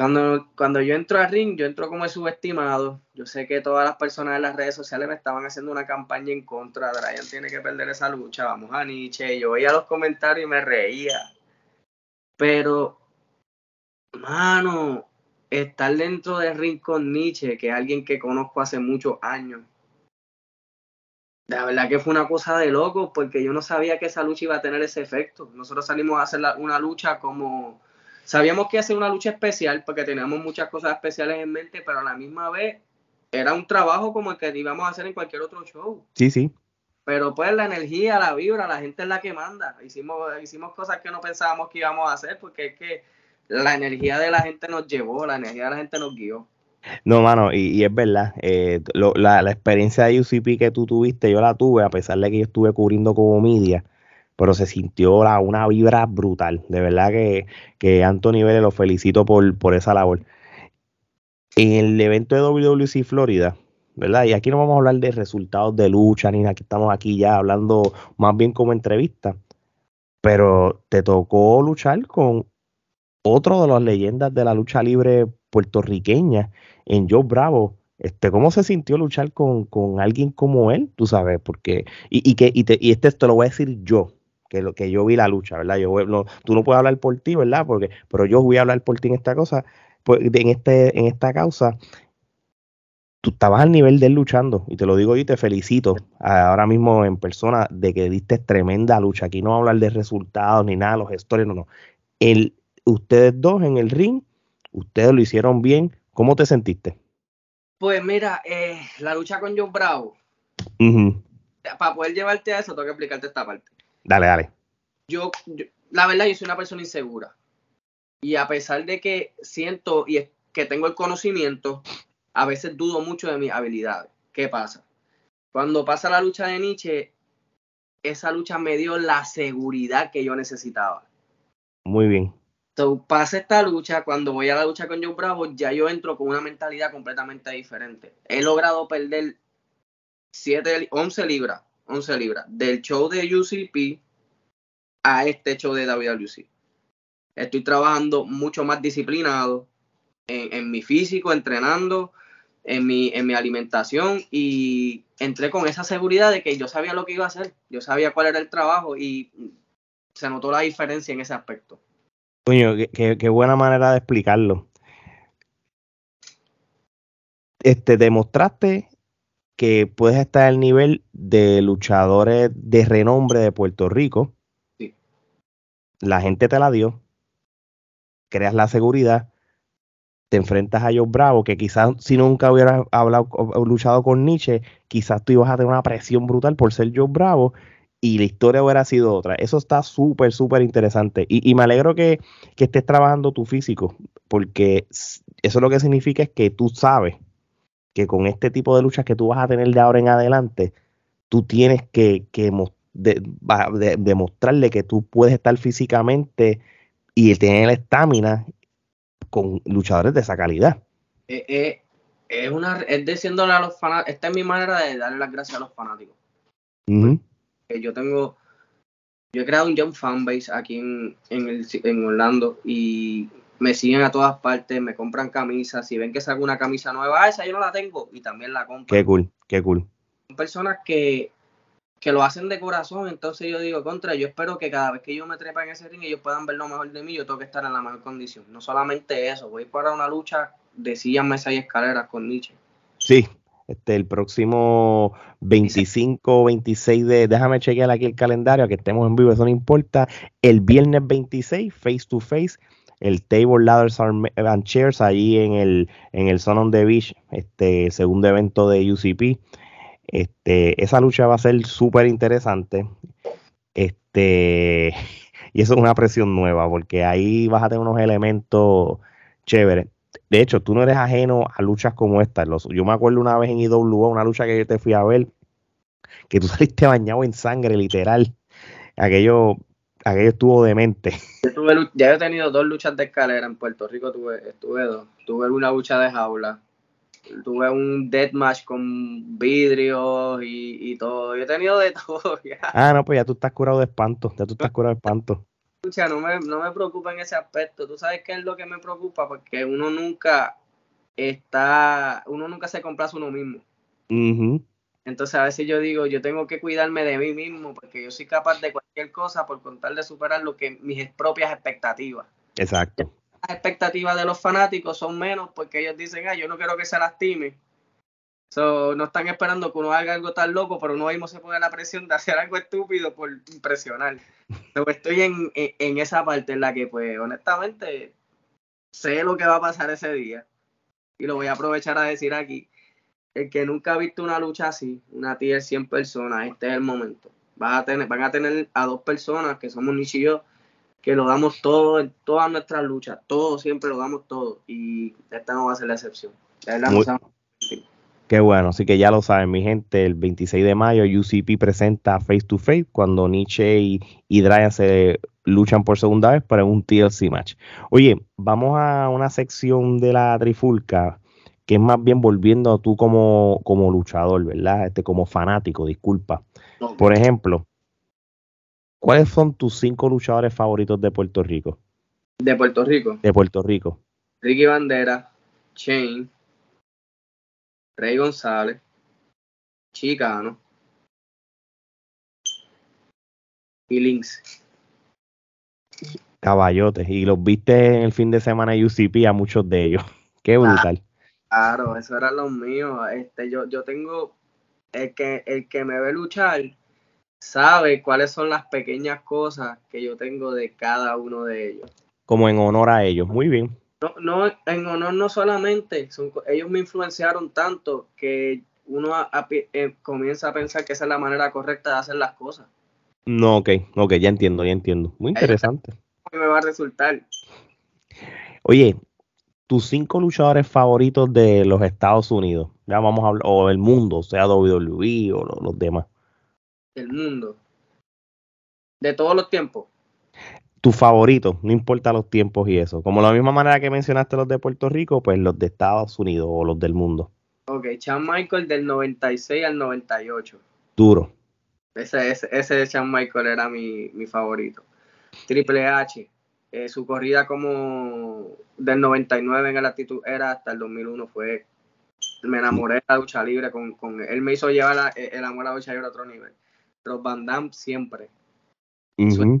Cuando, cuando yo entro al ring, yo entro como subestimado. Yo sé que todas las personas en las redes sociales me estaban haciendo una campaña en contra. Brian tiene que perder esa lucha, vamos a Nietzsche. Yo veía los comentarios y me reía. Pero, mano, estar dentro del ring con Nietzsche, que es alguien que conozco hace muchos años, la verdad que fue una cosa de loco porque yo no sabía que esa lucha iba a tener ese efecto. Nosotros salimos a hacer una lucha como... Sabíamos que iba a ser una lucha especial porque teníamos muchas cosas especiales en mente, pero a la misma vez era un trabajo como el que íbamos a hacer en cualquier otro show. Sí, sí. Pero pues la energía, la vibra, la gente es la que manda. Hicimos, hicimos cosas que no pensábamos que íbamos a hacer porque es que la energía de la gente nos llevó, la energía de la gente nos guió. No, mano, y, es verdad, eh, la, experiencia de UCP que tú tuviste, yo la tuve, a pesar de que yo estuve cubriendo como media, pero se sintió una vibra brutal. De verdad que, que Anthony Vélez lo felicito por, por esa labor. En el evento de WWC Florida, ¿verdad? Y aquí no vamos a hablar de resultados de lucha, ni nada, que estamos aquí ya hablando más bien como entrevista, pero te tocó luchar con otro de las leyendas de la lucha libre puertorriqueña en Joe Bravo. Este, ¿Cómo se sintió luchar con, alguien como él? Tú sabes, porque, y, y que, y, te, y este te lo voy a decir yo, que, lo, que yo vi la lucha, ¿verdad? Yo, no, tú no puedes hablar por ti, ¿verdad? Porque, pero yo voy a hablar por ti en esta cosa, pues, en, este, en esta causa. Tú estabas al nivel de él luchando, y te lo digo yo y te felicito ahora mismo en persona de que diste tremenda lucha. Aquí no voy a hablar de resultados ni nada, los gestores, no, no. El, ustedes dos en el ring, ustedes lo hicieron bien. ¿Cómo te sentiste? Pues mira, eh, la lucha con John Bravo. Para poder llevarte a eso, tengo que explicarte esta parte. Dale, dale. Yo, la verdad, yo soy una persona insegura. Y a pesar de que siento y que tengo el conocimiento, a veces dudo mucho de mis habilidades. ¿Qué pasa? Cuando pasa la lucha de Nietzsche, esa lucha me dio la seguridad que yo necesitaba. Muy bien pasa esta lucha, cuando voy a la lucha con Joe Bravo, ya yo entro con una mentalidad completamente diferente. He logrado perder 7, 11 libras, 11 libras, del show de UCP a este show de WWC. Estoy trabajando mucho más disciplinado en, mi físico, entrenando, en mi, en mi alimentación y entré con esa seguridad de que yo sabía lo que iba a hacer, yo sabía cuál era el trabajo y se notó la diferencia en ese aspecto. Coño, qué, buena manera de explicarlo. este, demostraste que puedes estar al nivel de luchadores de renombre de Puerto Rico. Sí. La gente te la dio, creas la seguridad, te enfrentas a Joe Bravo, que quizás si nunca hubieras hablado o luchado con Nietzsche, quizás tú ibas a tener una presión brutal por ser Joe Bravo y la historia hubiera sido otra. Eso está súper, súper interesante. Y, me alegro que, que, estés trabajando tu físico, porque eso lo que significa es que tú sabes que con este tipo de luchas que tú vas a tener de ahora en adelante, tú tienes que, que demostrarle que tú puedes estar físicamente y tener la estamina con luchadores de esa calidad. Eh, eh, es una es diciéndole a los fanáticos, esta es mi manera de darle las gracias a los fanáticos. Yo tengo, yo he creado un Jump Fanbase aquí en, en, Orlando y me siguen a todas partes, me compran camisas, si ven que salga una camisa nueva, ah, esa yo no la tengo y también la compro. Qué cool, qué cool. Son personas que, que lo hacen de corazón, entonces yo digo, contra, yo espero que cada vez que yo me trepa en ese ring ellos puedan ver lo mejor de mí, yo tengo que estar en la mejor condición. No solamente eso, voy para una lucha de sillas, mesas y escaleras con Nietzsche. Sí, este, el próximo 25 26 de, déjame chequear aquí el calendario, que estemos en vivo, eso no importa. El viernes 26, face to face, el Table Ladders and Chairs, ahí en el, en el Son on the Beach, este segundo evento de UCP. Este, esa lucha va a ser súper interesante. Este, y eso es una presión nueva, porque ahí vas a tener unos elementos chéveres. De hecho, tú no eres ajeno a luchas como esta. yo me acuerdo una vez en IWA, una lucha que yo te fui a ver, que tú saliste bañado en sangre, literal. Aquello, aquello estuvo demente. ya he tenido dos luchas de escalera en Puerto Rico, tuve, tuve dos. Tuve una lucha de jaula tuve un deathmatch con vidrios y, todo. Yo he tenido de todo. Ah, no, pues ya tú estás curado de espanto. Ya tú estás curado de espanto. No me, no me preocupa en ese aspecto. Tú sabes qué es lo que me preocupa, porque uno nunca está, uno nunca se complace uno mismo. Entonces a veces yo digo, yo tengo que cuidarme de mí mismo, porque yo soy capaz de cualquier cosa por contar de superar lo que mis propias expectativas. Exacto las expectativas de los fanáticos son menos porque ellos dicen, ah, yo no quiero que se lastime. So, no están esperando que uno haga algo tan loco, pero uno mismo se pone la presión de hacer algo estúpido por impresionar. estoy en, en, esa parte en la que, pues, honestamente, sé lo que va a pasar ese día. Y lo voy a aprovechar a decir aquí. El que nunca ha visto una lucha así, una tier 100 personas, este es el momento. Van a tener, van a tener a dos personas que somos Nishi y yo, que lo damos todo en todas nuestras luchas, todo siempre lo damos todo y esta no va a ser la excepción. Qué bueno, así que ya lo saben mi gente, el 26 de mayo UCP presenta Face to Face cuando Nietzsche y, y se luchan por segunda vez para un TLC match. Oye, vamos a una sección de la trifulca que es más bien volviendo a tú como, como luchador, ¿verdad? Este, como fanático, disculpa. Por ejemplo, ¿Cuáles son tus cinco luchadores favoritos de Puerto Rico? De Puerto Rico. De Puerto Rico. Ricky Bandera, Shane, Rey González, Chicano y Lynx. Caballotes. Y los viste en el fin de semana de UCP a muchos de ellos. Qué brutal. Claro, eso eran los míos. Este, yo, yo tengo el que, el que me ve luchar sabe cuáles son las pequeñas cosas que yo tengo de cada uno de ellos. Como en honor a ellos, muy bien. No, no en honor no solamente, son, ellos me influenciaron tanto que uno eh, comienza a pensar que esa es la manera correcta de hacer las cosas. No, ok, ok, ya entiendo, ya entiendo. Muy interesante. Me va a resultar. Oye, tus cinco luchadores favoritos de los Estados Unidos, ya vamos a hablar, o del mundo, sea WWE o los demás del mundo. De todos los tiempos. Tu favorito, no importa los tiempos y eso. Como la misma manera que mencionaste los de Puerto Rico, pues los de Estados Unidos o los del mundo. Ok, Chan Michael del 96 al 98. Duro. Ese, ese, ese de Chan Michael era mi, mi favorito. Triple H, eh, su corrida como del 99 en el actitud era hasta el 2001 fue me enamoré de la lucha libre con, con él me hizo llevar el amor a la lucha libre a otro nivel los Van Damme siempre. Uh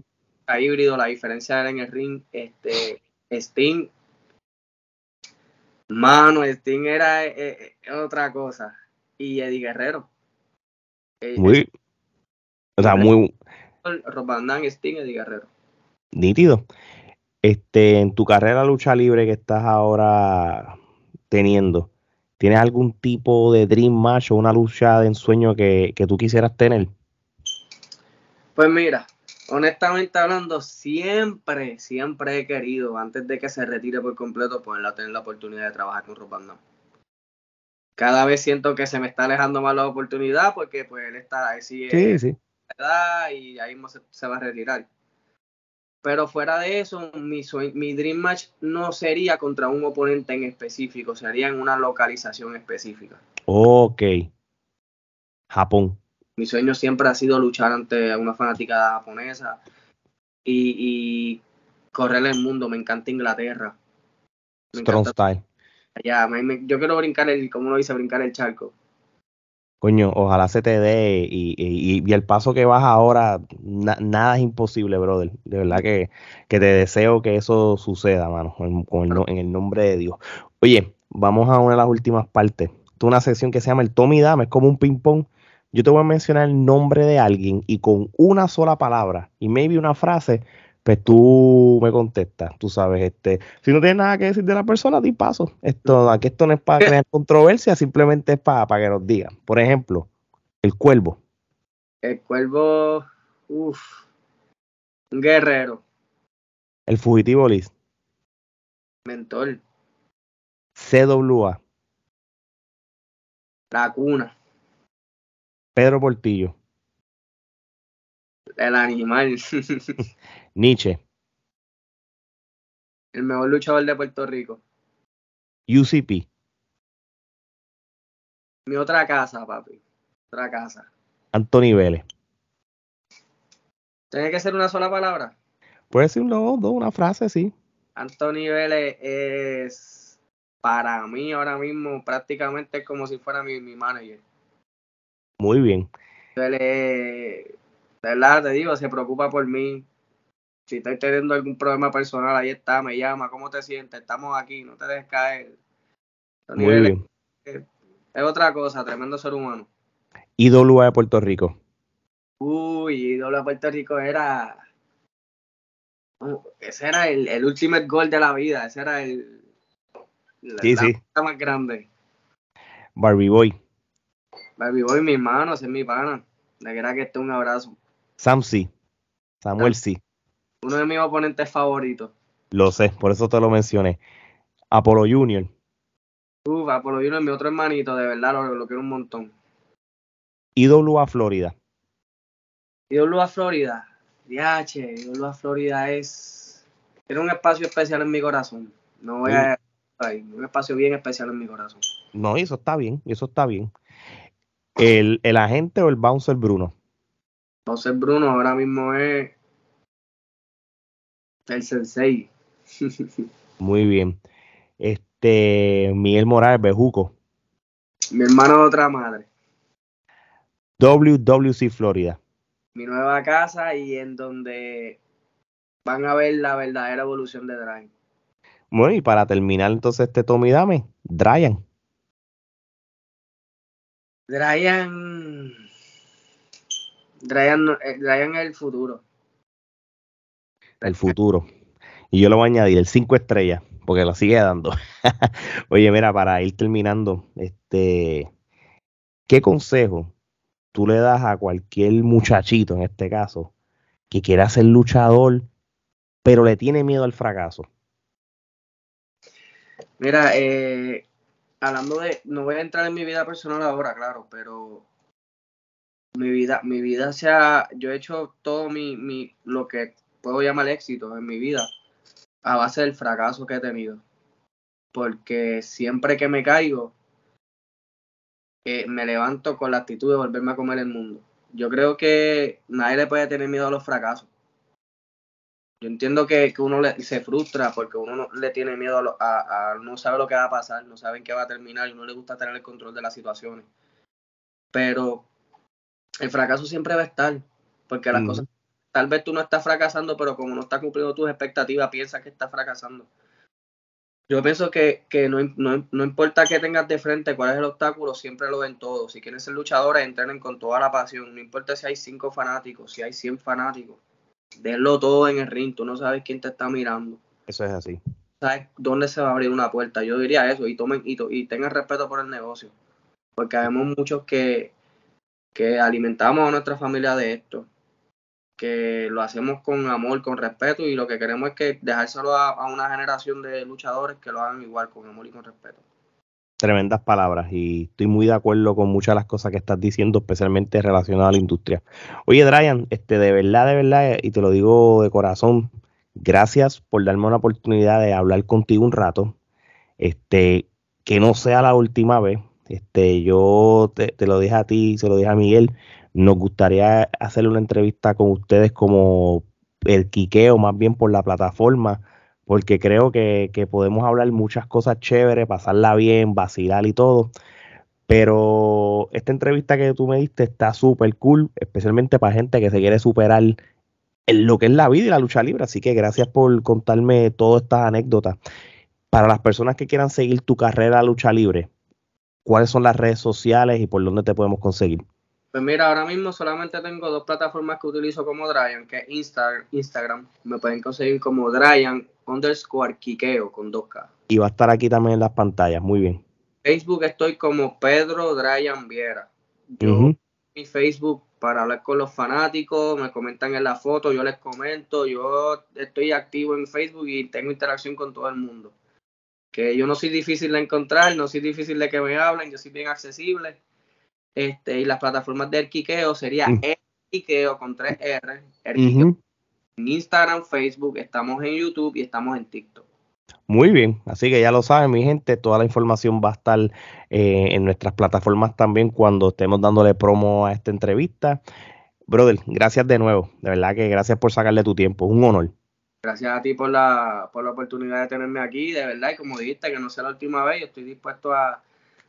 híbrido, la diferencia era en el ring, este, Sting, Mano, Sting era eh, eh, otra cosa. Y Eddie Guerrero. Muy. O sea, muy. Rob Sting, Eddie Guerrero. Nítido. Este, en tu carrera lucha libre que estás ahora teniendo, ¿tienes algún tipo de dream match o una lucha de ensueño que, que tú quisieras tener? Pues mira, honestamente hablando, siempre, siempre he querido, antes de que se retire por completo, poderla tener la oportunidad de trabajar con Rob Cada vez siento que se me está alejando más la oportunidad porque pues él está ahí sí, sí. y ahí mismo se, va a retirar. Pero fuera de eso, mi, mi Dream Match no sería contra un oponente en específico, sería en una localización específica. Ok. Japón mi sueño siempre ha sido luchar ante una fanática japonesa y, correr el mundo. Me encanta Inglaterra. Strong style. Ya, yo quiero brincar el, como uno dice, brincar el charco. Coño, ojalá se te dé y, el paso que vas ahora, nada es imposible, brother. De verdad que, te deseo que eso suceda, mano, en, en, el nombre de Dios. Oye, vamos a una de las últimas partes. Tú una sección que se llama el Tommy Dame, es como un ping-pong yo te voy a mencionar el nombre de alguien y con una sola palabra y maybe una frase, pues tú me contestas, tú sabes, este, si no tienes nada que decir de la persona, di paso. Esto, aquí esto no es para crear controversia, simplemente es para, para que nos digan. Por ejemplo, el cuervo. El cuervo, uff, un guerrero. El fugitivo Liz. Mentor. CWA. La cuna. Pedro Portillo. El animal. Nietzsche. El mejor luchador de Puerto Rico. UCP. Mi otra casa, papi. Otra casa. Anthony Vélez. ¿Tiene que ser una sola palabra? Puede ser una, dos, una frase, sí. Anthony Vélez es para mí ahora mismo prácticamente como si fuera mi, mi manager. Muy bien. Él de verdad te digo, se preocupa por mí. Si estoy teniendo algún problema personal, ahí está, me llama, ¿cómo te sientes? Estamos aquí, no te dejes caer. Muy bien. Es, otra cosa, tremendo ser humano. Ídolo de Puerto Rico. Uy, ídolo de Puerto Rico era. ese era el, el ultimate goal de la vida, ese era el. sí, sí. más grande. Barbie Boy. Baby Boy, mi hermano, ese es mi pana. De verdad que esté un abrazo. Sam sí. Samuel sí. Uno de mis oponentes favoritos. Lo sé, por eso te lo mencioné. Apolo Junior. Uf, Apolo Junior, mi otro hermanito, de verdad lo, lo quiero un montón. IWA Florida. IWA Florida. DH, IWA Florida es. Tiene un espacio especial en mi corazón. No voy a. Un espacio bien especial en mi corazón. No, eso está bien, eso está bien. ¿El, el agente o el bouncer Bruno? Bouncer Bruno ahora mismo es el sensei. Muy bien. Este, Miguel Morales, Bejuco. Mi hermano de otra madre. WWC Florida. Mi nueva casa y en donde van a ver la verdadera evolución de Drive. Bueno, y para terminar entonces este Tommy Dame, Dryan. Dryan. Dryan, eh, Dryan es el futuro. El futuro. Y yo lo voy a añadir, el 5 estrellas, porque lo sigue dando. Oye, mira, para ir terminando, este, ¿qué consejo tú le das a cualquier muchachito, en este caso, que quiera ser luchador, pero le tiene miedo al fracaso? Mira, eh, hablando de, no voy a entrar en mi vida personal ahora, claro, pero mi vida, mi vida se ha, yo he hecho todo mi, mi, lo que puedo llamar éxito en mi vida a base del fracaso que he tenido. Porque siempre que me caigo, eh, me levanto con la actitud de volverme a comer el mundo. Yo creo que nadie le puede tener miedo a los fracasos. Yo entiendo que, uno se frustra porque uno no, le tiene miedo a, no sabe lo que va a pasar, no sabe en qué va a terminar y no le gusta tener el control de las situaciones. Pero el fracaso siempre va a estar, porque las cosas, tal vez tú no estás fracasando, pero como no estás cumpliendo tus expectativas, piensas que estás fracasando. Yo pienso que, no, no, importa qué tengas de frente, cuál es el obstáculo, siempre lo ven todo. Si quieren ser luchadores, entrenen con toda la pasión. No importa si hay cinco fanáticos, si hay 100 fanáticos. Denlo todo en el ring. Tú no sabes quién te está mirando. Eso es así. Sabes dónde se va a abrir una puerta. Yo diría eso. Y tomen y, y tengan respeto por el negocio. Porque vemos muchos que, que alimentamos a nuestra familia de esto que lo hacemos con amor, con respeto y lo que queremos es que dejárselo a, una generación de luchadores que lo hagan igual, con amor y con respeto. Tremendas palabras y estoy muy de acuerdo con muchas de las cosas que estás diciendo, especialmente relacionadas a la industria. Oye, Brian, este, de verdad, de verdad, y te lo digo de corazón, gracias por darme una oportunidad de hablar contigo un rato. Este, que no sea la última vez. Este, yo te, te lo dije a ti, se lo dije a Miguel nos gustaría hacer una entrevista con ustedes como el quiqueo, más bien por la plataforma, porque creo que, podemos hablar muchas cosas chéveres, pasarla bien, vacilar y todo. Pero esta entrevista que tú me diste está súper cool, especialmente para gente que se quiere superar en lo que es la vida y la lucha libre. Así que gracias por contarme todas estas anécdotas. Para las personas que quieran seguir tu carrera lucha libre, ¿cuáles son las redes sociales y por dónde te podemos conseguir? Pues mira, ahora mismo solamente tengo dos plataformas que utilizo como Dryan, que es Instagram. Me pueden conseguir como Dryan underscore Kikeo con 2K. Y va a estar aquí también en las pantallas, muy bien. Facebook estoy como Pedro Dryan Viera. Yo, mi Facebook para hablar con los fanáticos, me comentan en la foto, yo les comento, yo estoy activo en Facebook y tengo interacción con todo el mundo. Que yo no soy difícil de encontrar, no soy difícil de que me hablen, yo soy bien accesible este, y las plataformas de Erquiqueo sería mm. Erquiqueo con 3R. En Instagram, Facebook, estamos en YouTube y estamos en TikTok. Muy bien, así que ya lo saben, mi gente, toda la información va a estar eh, en nuestras plataformas también cuando estemos dándole promo a esta entrevista. Brother, gracias de nuevo, de verdad que gracias por sacarle tu tiempo, un honor. Gracias a ti por la, por la oportunidad de tenerme aquí, de verdad, y como dijiste, que no sea la última vez, yo estoy dispuesto a,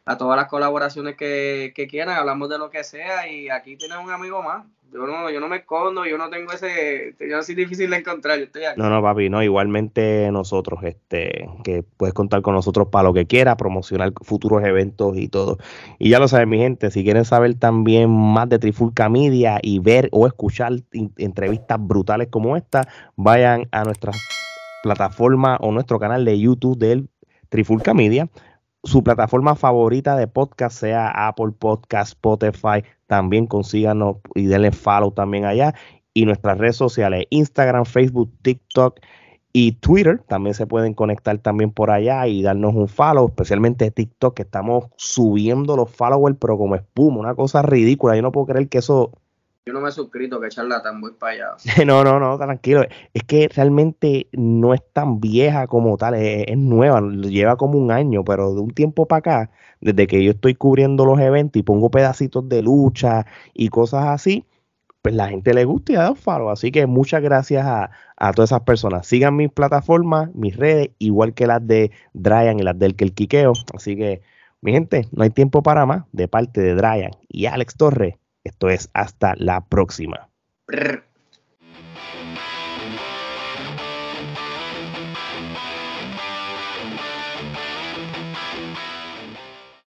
a todas las colaboraciones que, quieran, hablamos de lo que sea y aquí tienes un amigo más. Yo no, yo no me escondo, yo no tengo ese, yo así difícil de encontrar, yo estoy aquí. No, no, papi, no, igualmente nosotros, este, que puedes contar con nosotros para lo que quieras, promocionar futuros eventos y todo. Y ya lo saben, mi gente, si quieren saber también más de Trifulca Media y ver o escuchar entrevistas brutales como esta, vayan a nuestra plataforma o nuestro canal de YouTube del Trifulca Media su plataforma favorita de podcast, sea Apple Podcast, Spotify, también consíganos y denle follow también allá. Y nuestras redes sociales, Instagram, Facebook, TikTok y Twitter, también se pueden conectar también por allá y darnos un follow, especialmente TikTok, que estamos subiendo los followers, pero como espuma, una cosa ridícula. Yo no puedo creer que eso yo no me he suscrito, que charlatán, voy para allá. no, no, no, tranquilo. Es que realmente no es tan vieja como tal, es, nueva, lleva como un año, pero de un tiempo para acá, desde que yo estoy cubriendo los eventos y pongo pedacitos de lucha y cosas así, pues la gente le gusta y ha dado faro. Así que muchas gracias a, a, todas esas personas. Sigan mis plataformas, mis redes, igual que las de Dryan y las del Kelquiqueo. Así que, mi gente, no hay tiempo para más. De parte de Dryan y Alex Torres, esto es hasta la próxima.